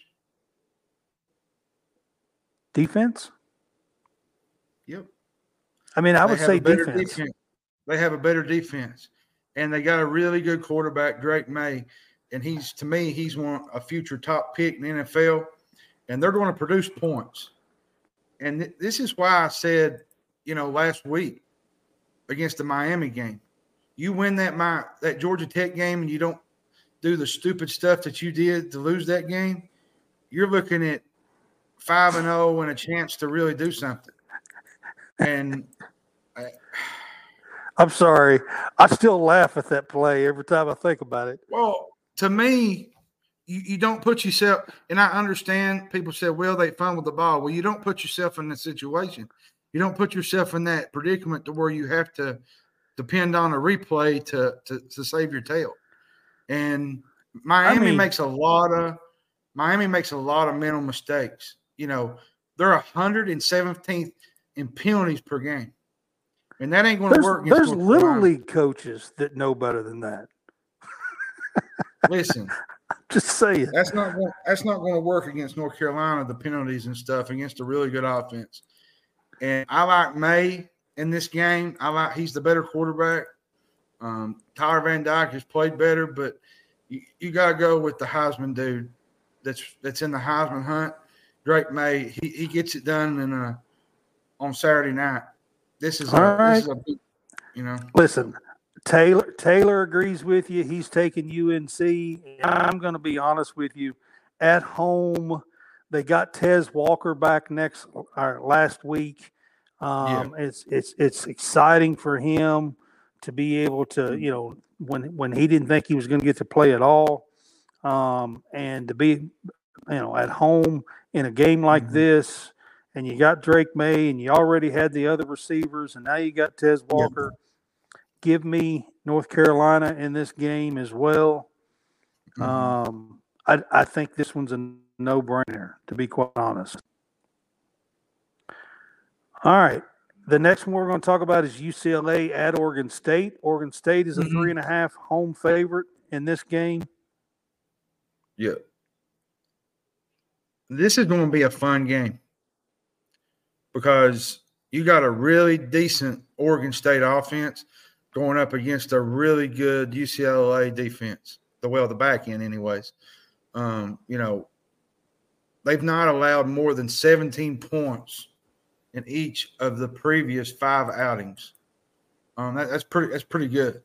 Defense. Yep. I mean, I they would say defense. defense. They have a better defense, and they got a really good quarterback, Drake Maye, and he's to me he's one a future top pick in the NFL, and they're going to produce points. And th- this is why I said, you know, last week against the Miami game, you win that my that Georgia Tech game and you don't do the stupid stuff that you did to lose that game, you're looking at five and zero oh and a chance to really do something. And I, I'm sorry, I still laugh at that play every time I think about it. Well, to me, you, you don't put yourself, and I understand people say, well, they fumbled the ball. Well, you don't put yourself in that situation. You don't put yourself in that predicament to where you have to depend on a replay to to, to save your tail. And Miami I mean, makes a lot of Miami makes a lot of mental mistakes. You know, they're 117th in penalties per game. And that ain't going to work. There's little league coaches that know better than that. Listen, just saying that's not going, that's not going to work against North Carolina. The penalties and stuff against a really good offense. And I like Maye in this game. I like he's the better quarterback. Um, Tyler Van Dyke has played better, but you, you got to go with the Heisman dude that's that's in the Heisman hunt. Drake Maye, he, he gets it done in a, on Saturday night. This is a, all right. This is a, you know. Listen, Taylor Taylor agrees with you. He's taking UNC. I'm going to be honest with you. At home, they got Tez Walker back next or last week. Um, yeah. It's it's it's exciting for him to be able to you know when when he didn't think he was going to get to play at all, um, and to be you know at home in a game like mm-hmm. this, and you got Drake Maye, and you already had the other receivers, and now you got Tez Walker. Give me North Carolina in this game as well. Mm-hmm. Um, I, I think this one's a no brainer, to be quite honest. All right. The next one we're going to talk about is UCLA at Oregon State. Oregon State is a mm-hmm. three and a half home favorite in this game. Yeah. This is going to be a fun game because you got a really decent Oregon State offense going up against a really good UCLA defense. The well, the back end, anyways. Um, you know, they've not allowed more than 17 points in each of the previous five outings. Um, that, that's pretty. That's pretty good.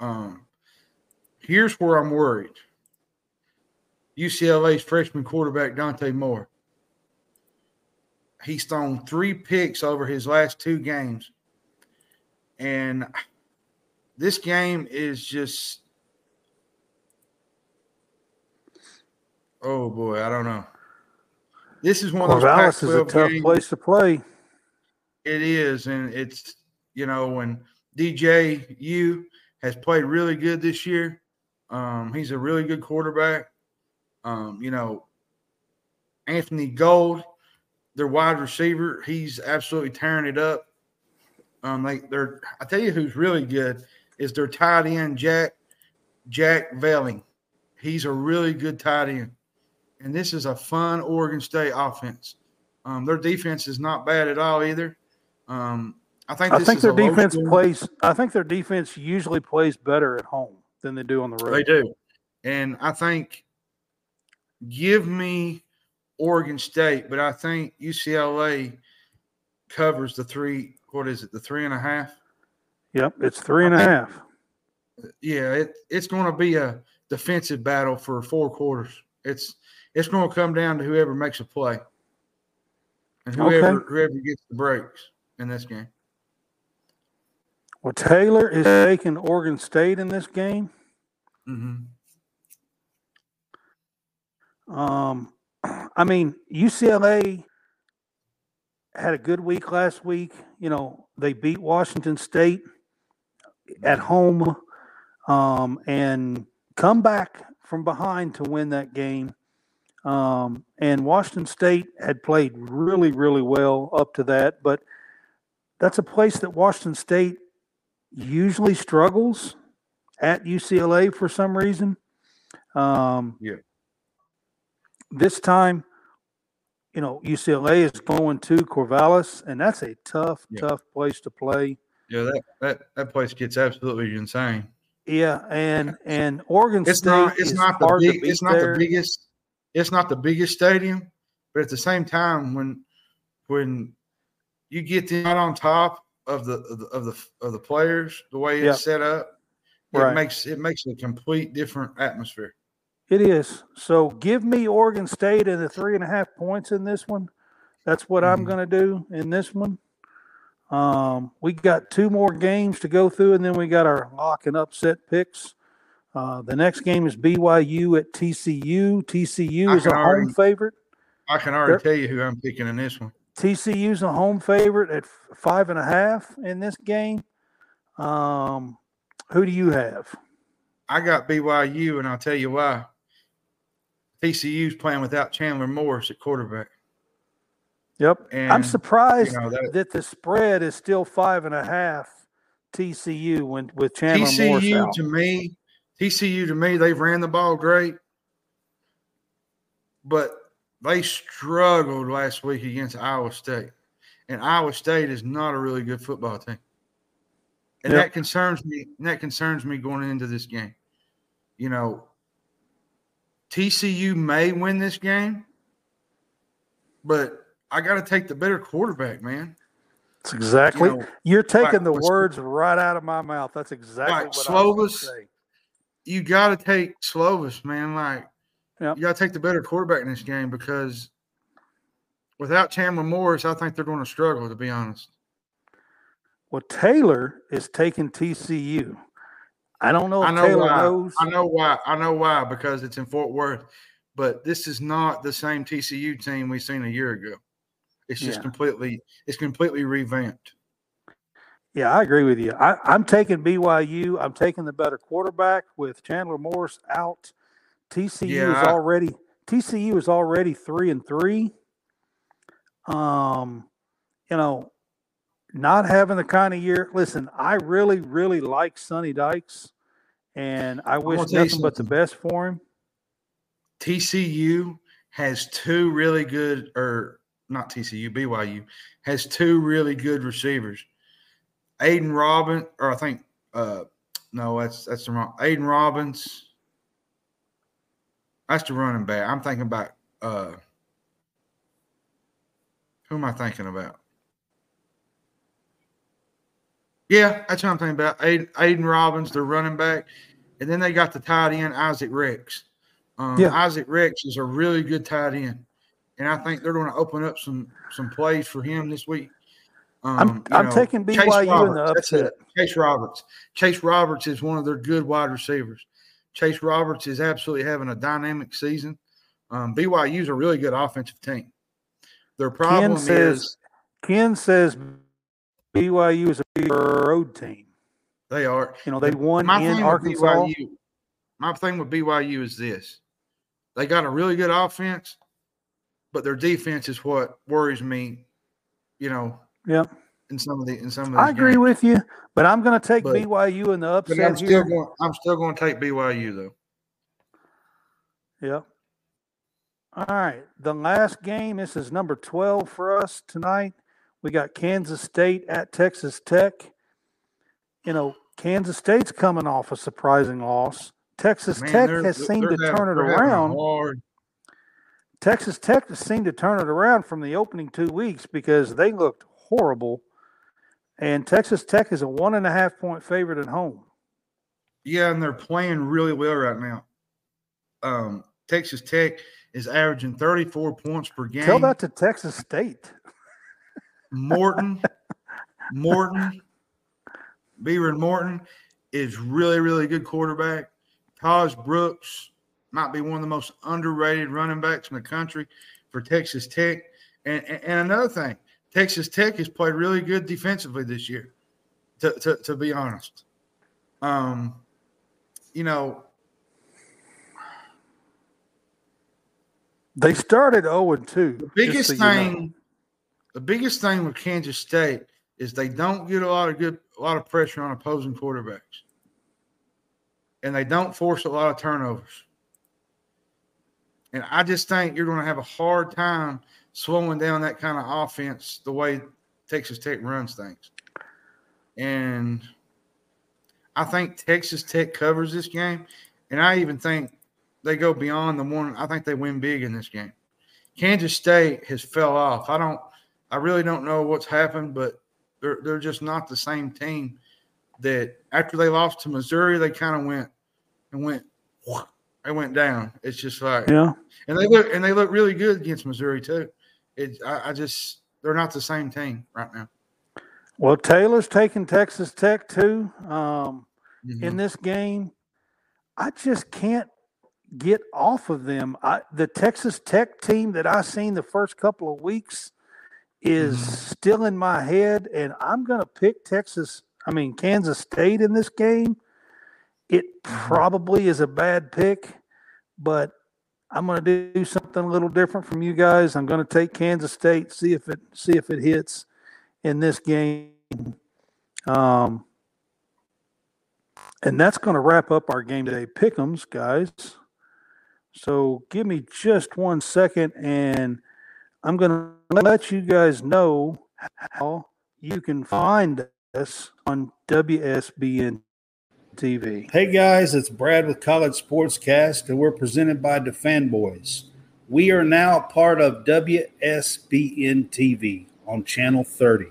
Um, here's where I'm worried. UCLA's freshman quarterback Dante Moore. He's thrown three picks over his last two games, and this game is just oh boy, I don't know. This is one of those Corvallis is a tough games. place to play. It is, and it's you know when DJU has played really good this year. Um, he's a really good quarterback. Um, you know, Anthony Gould, their wide receiver, he's absolutely tearing it up. Um, they, they're I tell you who's really good is their tight end Jack Jack Velling. He's a really good tight end, and this is a fun Oregon State offense. Um, their defense is not bad at all either. Um, I think I think their defense plays. I think their defense usually plays better at home than they do on the road. They do, and I think give me Oregon State, but I think UCLA covers the three. What is it? The three and a half. Yep, it's three and a half. Yeah, it, it's going to be a defensive battle for four quarters. It's it's going to come down to whoever makes a play and whoever okay. whoever gets the breaks in this game. Well, Taylor is taking Oregon State in this game. Mm-hmm. Um, I mean UCLA had a good week last week. You know, they beat Washington State at home um, and come back from behind to win that game. Um, and Washington State had played really, really well up to that, but that's a place that Washington State usually struggles at UCLA for some reason. Um, yeah. This time, you know, UCLA is going to Corvallis, and that's a tough, yeah. tough place to play. Yeah, that, that that place gets absolutely insane. Yeah, and and Oregon it's State not it's not the big, it's not there. the biggest it's not the biggest stadium, but at the same time when when you get them out on top of the of the of the, of the players, the way it's yep. set up, it right. makes it makes a complete different atmosphere. It is. So give me Oregon State and the three and a half points in this one. That's what mm-hmm. I'm going to do in this one. Um, we got two more games to go through, and then we got our lock and upset picks. Uh, the next game is BYU at TCU. TCU is a already, home favorite. I can already They're, tell you who I'm picking in this one. TCU's a home favorite at five and a half in this game. Um, who do you have? I got BYU, and I'll tell you why. TCU's playing without Chandler Morris at quarterback. Yep. And, I'm surprised you know, that, that, the spread is still five and a half TCU when with Chandler TCU Morris out. to me, TCU to me, they've ran the ball great, but they struggled last week against Iowa State. And Iowa State is not a really good football team. And yep. that concerns me. that concerns me going into this game. You know, TCU may win this game, but I got to take the better quarterback, man. That's exactly. You know, You're taking like, the words right out of my mouth. That's exactly Like what I Slovis, say. you got to take Slovis, man. Like, Yep. you got to take the better quarterback in this game because without Chandler Morris, I think they're going to struggle, to be honest. Well, Taylor is taking TCU. I don't know if I know Taylor why. knows. I know why. I know why because it's in Fort Worth, but this is not the same TCU team we seen a year ago. It's just Yeah. completely. It's completely revamped. Yeah, I agree with you. I, I'm taking BYU. I'm taking the better quarterback with Chandler Morris out. TCU Yeah, is I- already TCU is already three and three. Um, you know, not having the kind of year. Listen, I really, really like Sonny Dykes, and I wish gonna tell you nothing but the best for him. TCU has two really good, or not TCU, BYU has two really good receivers. Aiden Robbins, or I think, uh, no, that's that's the wrong. Aiden Robbins. That's the running back. I'm thinking about. Uh, who am I thinking about? Yeah, that's what I'm thinking about. Aiden, Aiden Robbins, the running back, and then they got the tight end Isaac Rex. Um, Yeah. Isaac Rex is a really good tight end, and I think they're going to open up some some plays for him this week. Um, I'm I'm know, taking Chase BYU in the Roberts, upset. Chase Roberts. Chase Roberts is one of their good wide receivers. Chase Roberts is absolutely having a dynamic season. Um, BYU is a really good offensive team. Their problem says- is Ken says BYU is a road team. they are. You know, they won my in Arkansas. BYU, my thing with BYU is this: they got a really good offense, but their defense is what worries me. You know, Yeah, in some of the in some of the I agree with you, but I'm going to take But- BYU in the But I'm upset still here. going. I'm still going to take BYU though. Yeah. All right. The last game, this is number 12 for us tonight. We got Kansas State at Texas Tech. You know, Kansas State's coming off a surprising loss. Texas Man, Tech has seemed to having- turn it they're having a around. hard- Texas Tech has seemed to turn it around from the opening two weeks because they looked horrible. And Texas Tech is a one and a half point favorite at home. Yeah, and they're playing really well right now. Um, Texas Tech is averaging 34 points per game. Tell that to Texas State. Morton, Morton, Beaver and Morton is really, really good quarterback. Tahj Brooks might be one of the most underrated running backs in the country for Texas Tech. And, and, another thing, Texas Tech has played really good defensively this year, to, to, to be honest. Um, you know, They started 0 and 2. The biggest so you know. thing, the biggest thing with Kansas State is they don't get a lot of good, a lot of pressure on opposing quarterbacks, and they don't force a lot of turnovers. And I just think you're going to have a hard time slowing down that kind of offense the way Texas Tech runs things. And I think Texas Tech covers this game, and I even think they go beyond the one. I think they win big in this game. Kansas State has fell off. I don't. I really don't know what's happened, but they're they're just not the same team. That after they lost to Missouri, they kind of went and went. They went down. It's just like, Yeah. and they look and they look really good against Missouri too. It. I, I just they're not the same team right now. Well, Taylor's taking Texas Tech too um, Mhm. in this game. I just can't get off of them. I, the Texas Tech team that I seen the first couple of weeks is Mhm. still in my head, and I'm going to pick Texas. I mean Kansas State in this game. It probably is a bad pick, but I'm going to do something a little different from you guys. I'm going to take Kansas State, see if it see if it hits in this game. Um, and that's going to wrap up our game today. Pick'ems, guys. So give me just one second, and I'm going to let you guys know how you can find us on WSBN TV. Hey guys, it's Brad with College Sportscast, and we're presented by the Fanboys. We are now part of WSBN TV on Channel 30.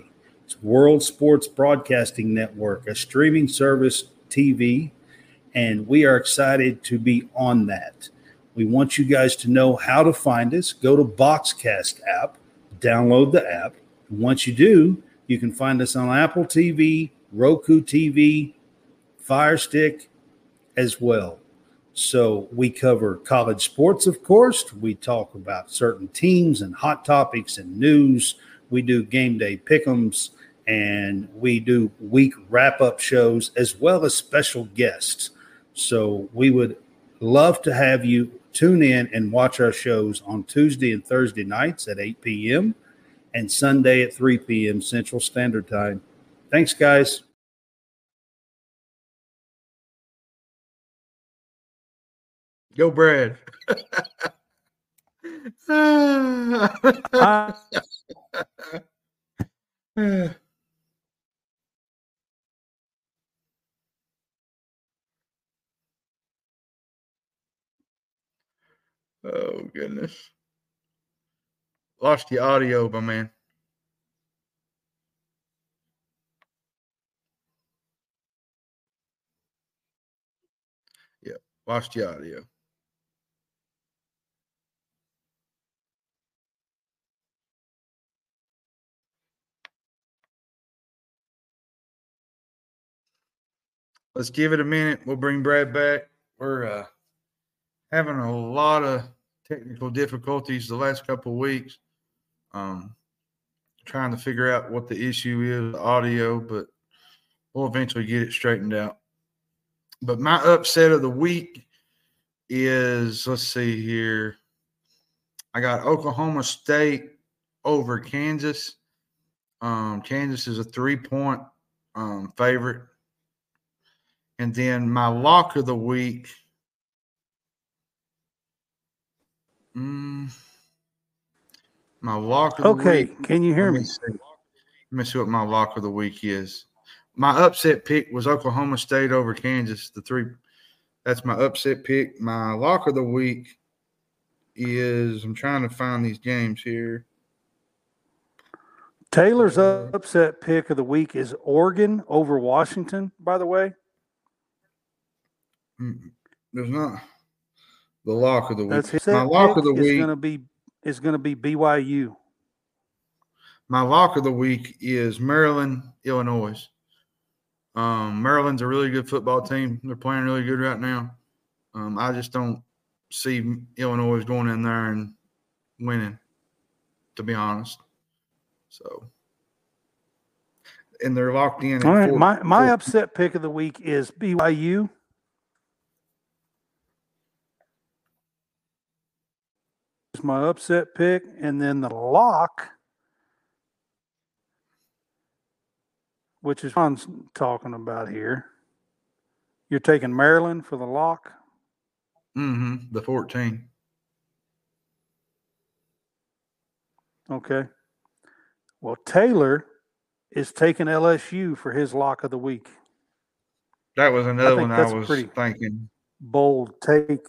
It's World Sports Broadcasting Network, a streaming service TV, and we are excited to be on that. We want you guys to know how to find us. Go to Boxcast app, download the app. Once you do, you can find us on Apple TV, Roku TV, Fire Stick as well. So we cover college sports, of course. We talk about certain teams and hot topics and news. We do game day pick'ems and we do week wrap up shows as well as special guests. So we would love to have you tune in and watch our shows on Tuesday and Thursday nights at 8 p.m. and Sunday at 3 p.m. Central Standard Time. Thanks, guys. Go, Brad. Oh goodness. Lost the audio, my man. Yeah, lost the audio. Let's give it a minute. We'll bring Brad back. We're uh, having a lot of technical difficulties the last couple of weeks. Um, trying to figure out what the issue is, the audio, but we'll eventually get it straightened out. But my upset of the week is let's see here. I got Oklahoma State over Kansas. Um, Kansas is a three point um, favorite. And then my lock of the week. Mm, my lock of the okay, week. can you hear Let me? see. Let me see what my lock of the week is. My upset pick was Oklahoma State over Kansas. The three. That's my upset pick. My lock of the week is I'm trying to find these games here. Taylor's Uh, upset pick of the week is Oregon over Washington, by the way. There's not the lock of the week. That's my lock of the is week. going to be is going to be BYU. My lock of the week is Maryland, Illinois. Um, Maryland's a really good football team. They're playing really good right now. Um, I just don't see Illinois going in there and winning, to be honest. So, and they're locked in. at All right, four- my my four- upset pick of the week is BYU. Is my upset pick, and then the lock, which is Ron's talking about here. You're taking Maryland for the lock. Mm Mhm, the 14. Okay. Well, Taylor is taking LSU for his lock of the week. That was another think one I was pretty- thinking. Bold take.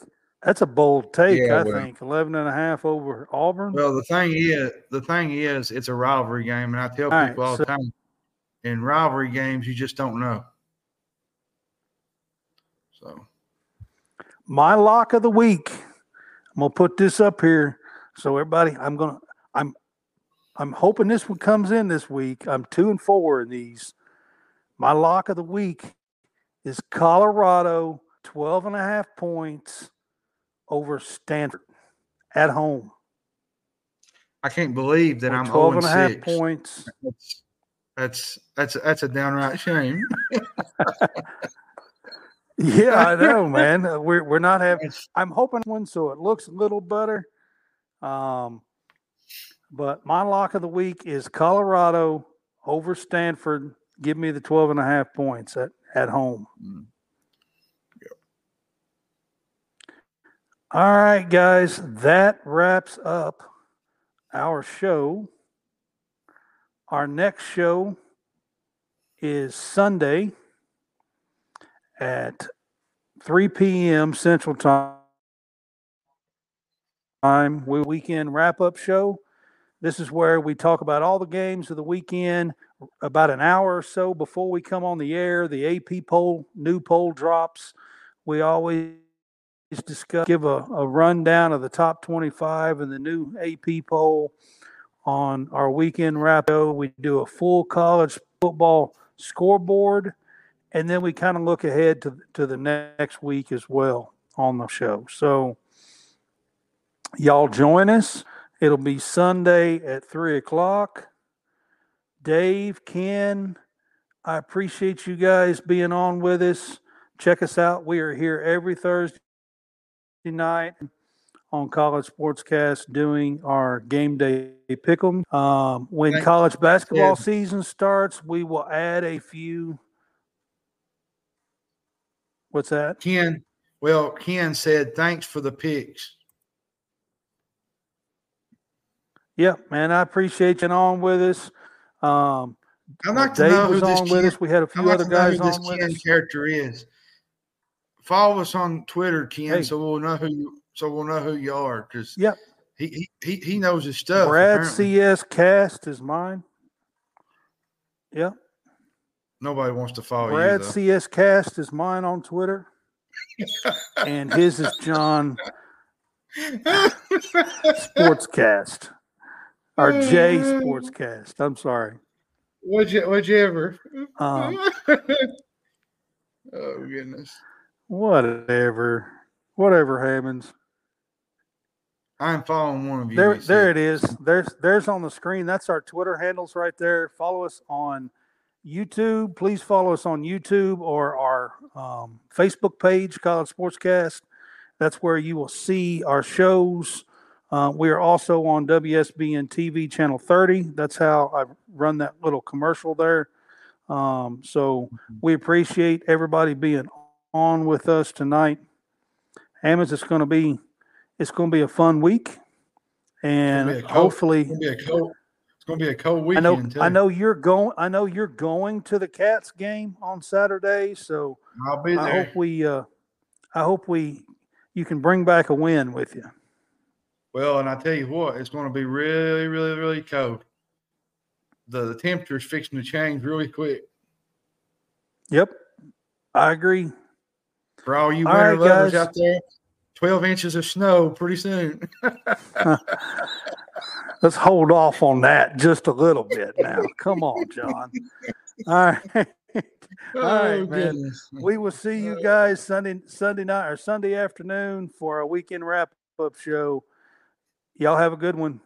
That's a bold take, Yeah, I well- think. 11 and a half over Auburn. Well, the thing is, the thing is, it's a rivalry game, and I tell All right, people all so- the time, in rivalry games, you just don't know. So, my lock of the week. I'm gonna put this up here so everybody. I'm gonna. I'm. I'm hoping this one comes in this week. I'm two and four in these. My lock of the week is Colorado 12 and a half points over Stanford at home. I can't believe that I'm 12 0 and a half 6. points. That's, that's that's that's a downright shame. Yeah, I know, man. We're we're not having. I'm hoping one so it looks a little better. Um, but my lock of the week is Colorado over Stanford. Give me the 12 and a half points at, at home. Mm. All right, guys, that wraps up our show. Our next show is Sunday at 3 p.m. Central Time. We weekend wrap up show. This is where we talk about all the games of the weekend about an hour or so before we come on the air. The AP poll, new poll drops. We always discuss, give a, a rundown of the top 25 and the new AP poll on our weekend wrap. We do a full college football scoreboard, and then we kind of look ahead to, to the next week as well on the show. So, y'all join us. It'll be Sunday at three o'clock. Dave, Ken, I appreciate you guys being on with us. Check us out. We are here every Thursday night on College Sportscast doing our game day pick'em. Um, when college basketball Ken. season starts, we will add a few. What's that? Ken, well, Ken said, thanks for the picks. Yeah, man, I appreciate you on with us. Um, I'd like to Dave know who this on with Ken, us. We had a few like other guys this on with Ken us. character is. Follow us on Twitter, Ken, Hey. so we'll know who you so we'll know who you are. Because Yep. he, he he he knows his stuff. Brad apparently. CS Cast is mine. Yep. Nobody wants to follow Brad you though. CS Cast is mine on Twitter. and his is Jon Sportscast. Or J Sportscast. I'm sorry. Would you would you ever? Um, oh goodness. Whatever. Whatever happens. I'm following one of you. There, there it is. There's, there's on the screen. That's our Twitter handles right there. Follow us on YouTube. Please follow us on YouTube or our um, Facebook page, College Sportscast. That's where you will see our shows. Uh, we are also on WSBN TV channel 30. That's how I run that little commercial there. Um, so we appreciate everybody being on with us tonight. Hammons, it's going to be it's going to be a fun week, and a cold- hopefully, It's gonna be a cold. It's gonna be a cold I weekend know too. I know you're going. I know you're going to the Cats game on Saturday. So I'll be there. I hope we, uh, I hope we, you can bring back a win with you. Well, and I tell you what, it's going to be really, really, really cold. The, the temperature is fixing to change really quick. Yep, I agree. For all you All winter right, lovers guys. out there, 12 inches of snow pretty soon. Let's hold off on that just a little bit now. Come on, Jon. All right. All oh, right, man. Oh, goodness. we will see you uh, guys Sunday Sunday night or Sunday afternoon for our weekend wrap up show. Y'all have a good one.